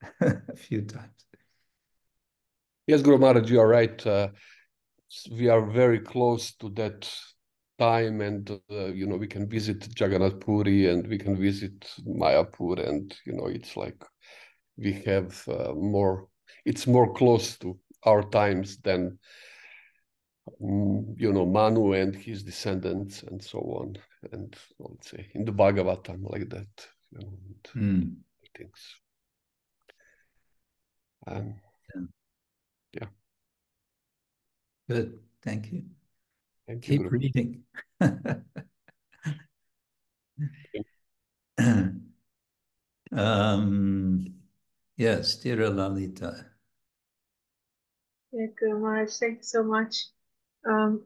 a few times. Yes, Guru Maharaj, you are right. Uh, we are very close to that time and uh, you know we can visit Jagannath Puri and we can visit Mayapur and you know it's like we have uh, more it's more close to our times than mm, you know Manu and his descendants and so on and let's say in the Bhagavatam like that you know, Mm. things um, Yeah. yeah Good. Thank you. thank you Keep Guru. reading. um, yes, Dhira Lalita. Yeah, Guru Maharaj, thank you so much. Um,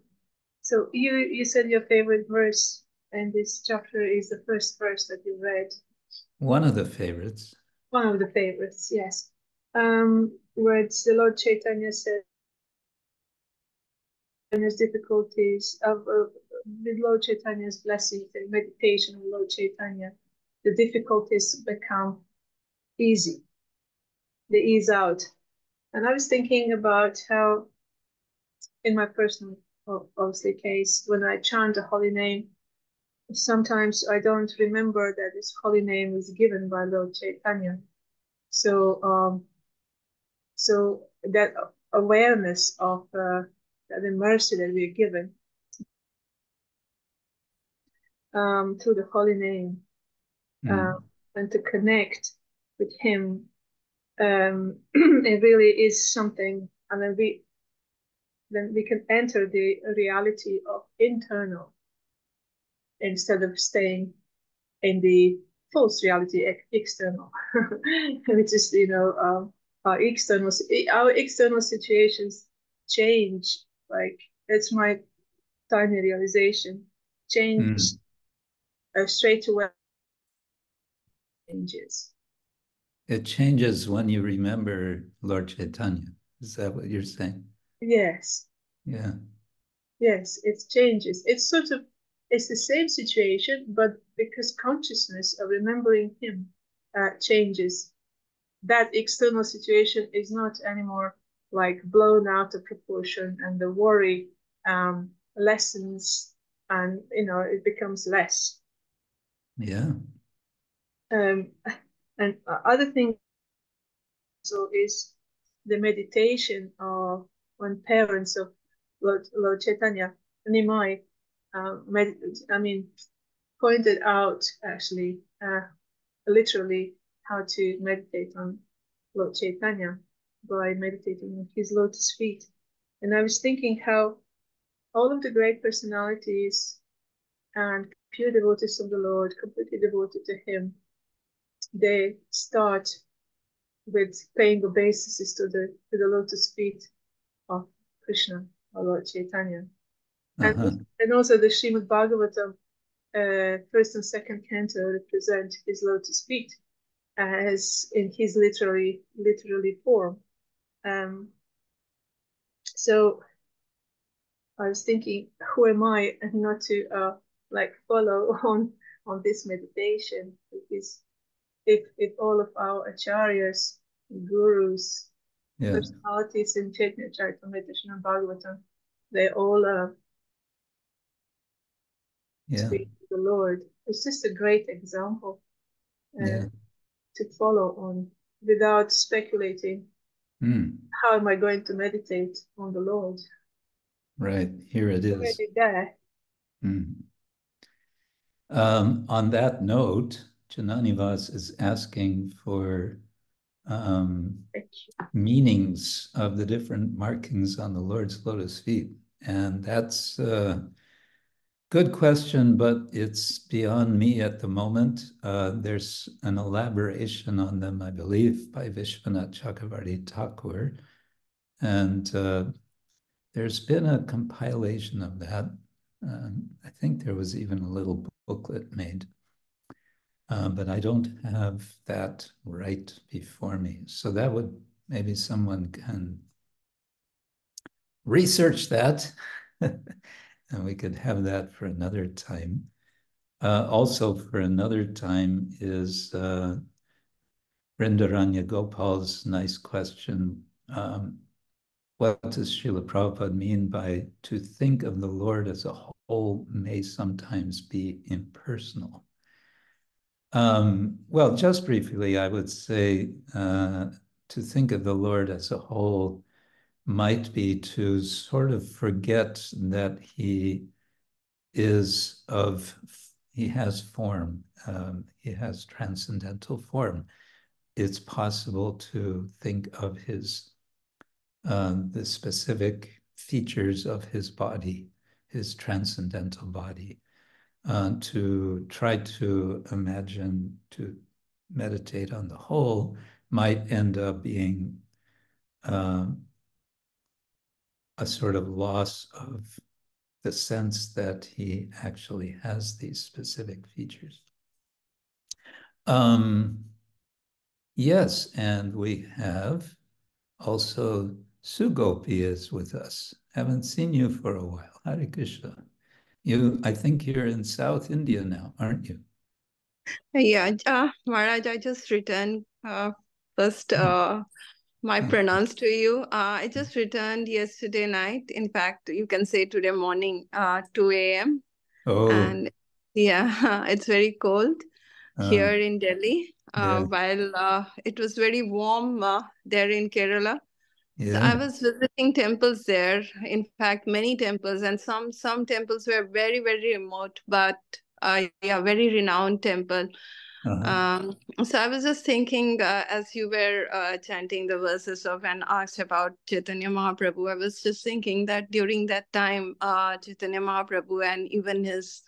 so you you said your favorite verse in this chapter is the first verse that you read. One of the favorites. One of the favorites, yes. Um, where it's the Lord Chaitanya said, his difficulties of with Lord Chaitanya's blessings and meditation of Lord Chaitanya, the difficulties become easy. They ease out. And I was thinking about how, in my personal, obviously, case, when I chant the holy name, sometimes I don't remember that this holy name is given by Lord Chaitanya. So, um, so that awareness of uh, the mercy that we are given um, through the holy name Mm. uh, and to connect with Him. Um, it really is something, and then we then we can enter the reality of internal instead of staying in the false reality ex- external, which is you know um, our external our external situations change. Like that's my tiny realization. Change uh, straight away changes. It changes when you remember Lord Chaitanya. Is that what you're saying? Yes, Yeah. yes, it changes. It's sort of it's the same situation, but because consciousness of remembering him uh, changes, that external situation is not anymore like blown out of proportion, and the worry um, lessens, and you know it becomes less. Yeah. Um, and other thing so is the meditation of when parents of Lord, Lord Chaitanya, Nimai, uh, med- I mean, pointed out actually uh, literally how to meditate on Lord Chaitanya by meditating on his lotus feet. And I was thinking how all of the great personalities and pure devotees of the Lord, completely devoted to him, they start with paying obeisances to the to the lotus feet of Krishna or Lord Chaitanya. And, Uh-huh. and also the Srimad Bhagavatam, uh, first and second canto represent his lotus feet as in his literary literary form. Um, so I was thinking, who am I not to uh, like follow on on this meditation? Because if if all of our acharyas, gurus, Yeah. personalities in Chaitanya Charitamrita and Bhagavatam, they all uh, Yeah. speak to the Lord. It's just a great example uh, Yeah. To follow on without speculating. Mm. How am I going to meditate on the Lord? Right. Here it is. Already there. Mm. Um, on that note, Jananivas is asking for um, meanings of the different markings on the Lord's lotus feet. And that's a good question, but it's beyond me at the moment. Uh, there's an elaboration on them, I believe, by Vishwanath Chakravarti Thakur. And uh, there's been a compilation of that. Um, I think there was even a little booklet made. Uh, but I don't have that right before me. So that would maybe someone can research that and we could have that for another time. Uh, also, for another time is uh, Vrindaranya Gopal's nice question. Um, what does Srila Prabhupada mean by to think of the Lord as a whole may sometimes be impersonal? Um, well, just briefly, I would say uh, to think of the Lord as a whole might be to sort of forget that he is of, he has form, um, he has transcendental form. It's possible to think of his, uh, the specific features of his body, his transcendental body uh, to try to imagine, to meditate on the whole, might end up being uh, a sort of loss of the sense that he actually has these specific features. Um, yes, and we have also Sugopi is with us. Haven't seen you for a while. Hare Krishna. You, I think you're in South India now, aren't you? Yeah, uh, Maharaj, I just returned uh, first uh, my pranams to you. Uh, I just returned yesterday night. In fact, you can say today morning, uh, 2 a.m. Oh, And yeah, it's very cold uh, here in Delhi, uh, yeah, while uh, it was very warm uh, there in Kerala. So I was visiting temples there. In fact, many temples, and some some temples were very very remote. But uh, yeah, very renowned temple. Uh-huh. Um, so I was just thinking uh, as you were uh, chanting the verses of and asked about Chaitanya Mahaprabhu, I was just thinking that during that time, uh, Chaitanya Mahaprabhu and even his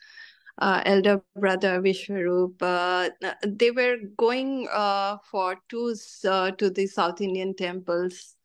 uh, elder brother Vishwarup, uh, they were going uh, for tours uh, to the South Indian temples.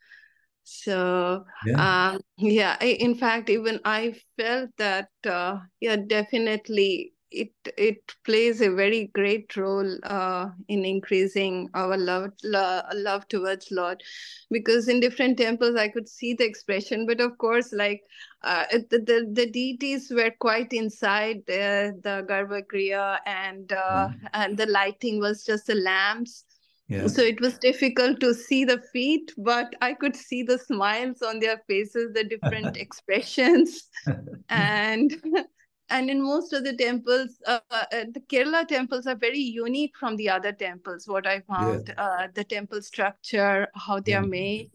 So Yeah. um, yeah, I, in fact, even I felt that uh, yeah, definitely it it plays a very great role uh, in increasing our love lo- love towards Lord, because in different temples I could see the expression, but of course, like uh, the, the the deities were quite inside uh, the Garbhagriha, and uh, and the lighting was just the lamps. Yeah. So it was difficult to see the feet, but I could see the smiles on their faces, the different expressions, and and in most of the temples, uh, uh, the Kerala temples are very unique from the other temples. What I found, uh, the temple structure, how they are made,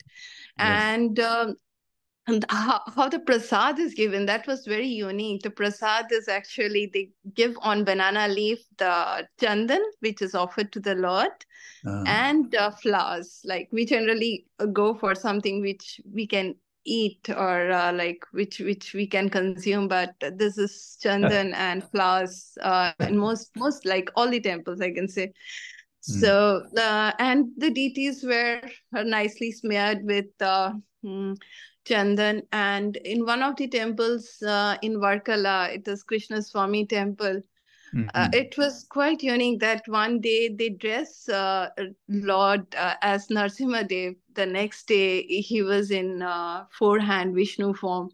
and. Um, and how, how the prasad is given that was very unique. The prasad is actually they give on banana leaf the chandan which is offered to the lord Uh, and uh, flowers. Like we generally go for something which we can eat or uh, like which which we can consume but this is chandan and flowers uh, in most most like all the temples i can say so uh, and the deities were uh, nicely smeared with uh, mm, chandan and in one of the temples uh, in varkala it is krishna swami temple uh, mhm. it was quite unique that one day they dress uh, Lord uh, as Narsimha Dev. The next day he was in uh, four-hand Vishnu form.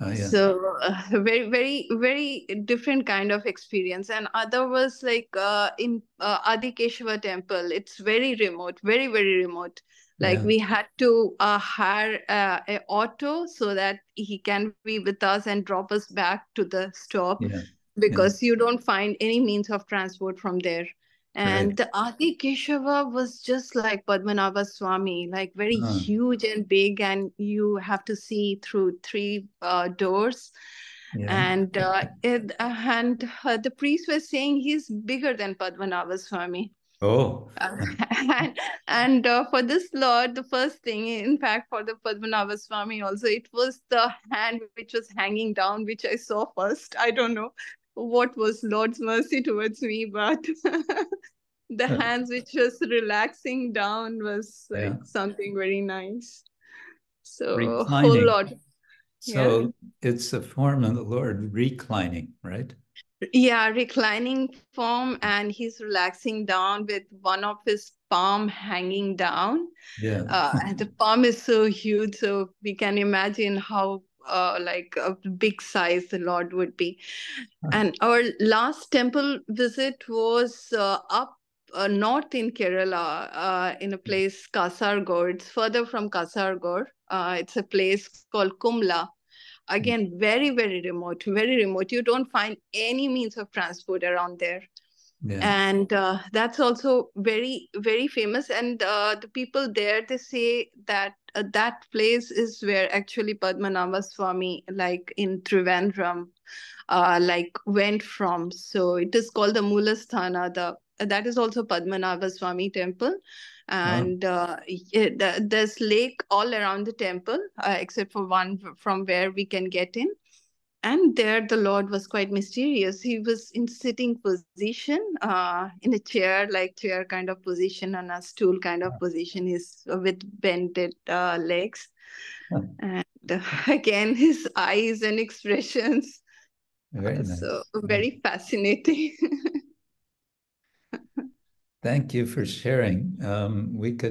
Oh, yeah. So uh, very, very, very different kind of experience. And other was like uh, in uh, Adikeshava temple. It's very remote, very, very remote. Like Yeah. we had to uh, hire uh, a auto so that he can be with us and drop us back to the stop Yeah. because you don't find any means of transport from there. And Right. the Adi Keshava was just like Padmanabha Swami, like very Ah. huge and big, and you have to see through three uh, doors. Yeah. And uh, it, and uh, the priest was saying he's bigger than Padmanabha Swami. Oh. Uh, and and uh, for this Lord, the first thing, in fact, for the Padmanabha Swami also, it was the hand which was hanging down, which I saw first. I don't know what was Lord's mercy towards me, but the hands which was relaxing down was like Yeah. something very nice. So, whole lot. So it's a form of the Lord reclining, right? Yeah, reclining form, and he's relaxing down with one of his palm hanging down. Yeah. Uh, and the palm is so huge, so we can imagine how uh, like a big size the Lord would be. And our last temple visit was uh, up uh, north in Kerala, uh, in a place Kasargod. It's further from Kasargod. Uh, it's a place called Kumla. Again, very, very remote, very remote. You don't find any means of transport around there Yeah. and uh, that's also very very famous. And uh, the people there they say that uh, that place is where actually padmanabha swami like in trivandrum uh, like went from. So it is called the mulasthana the that is also padmanabha swami temple and uh, it, the, there's lake all around the temple uh, except for one from where we can get in and there the lord was quite mysterious. He was in sitting position uh, in a chair like chair kind of position on a stool kind of position. He's with bended uh, legs. And uh, again his eyes and expressions. Very nice. so very fascinating. Thank you for sharing. Um, we could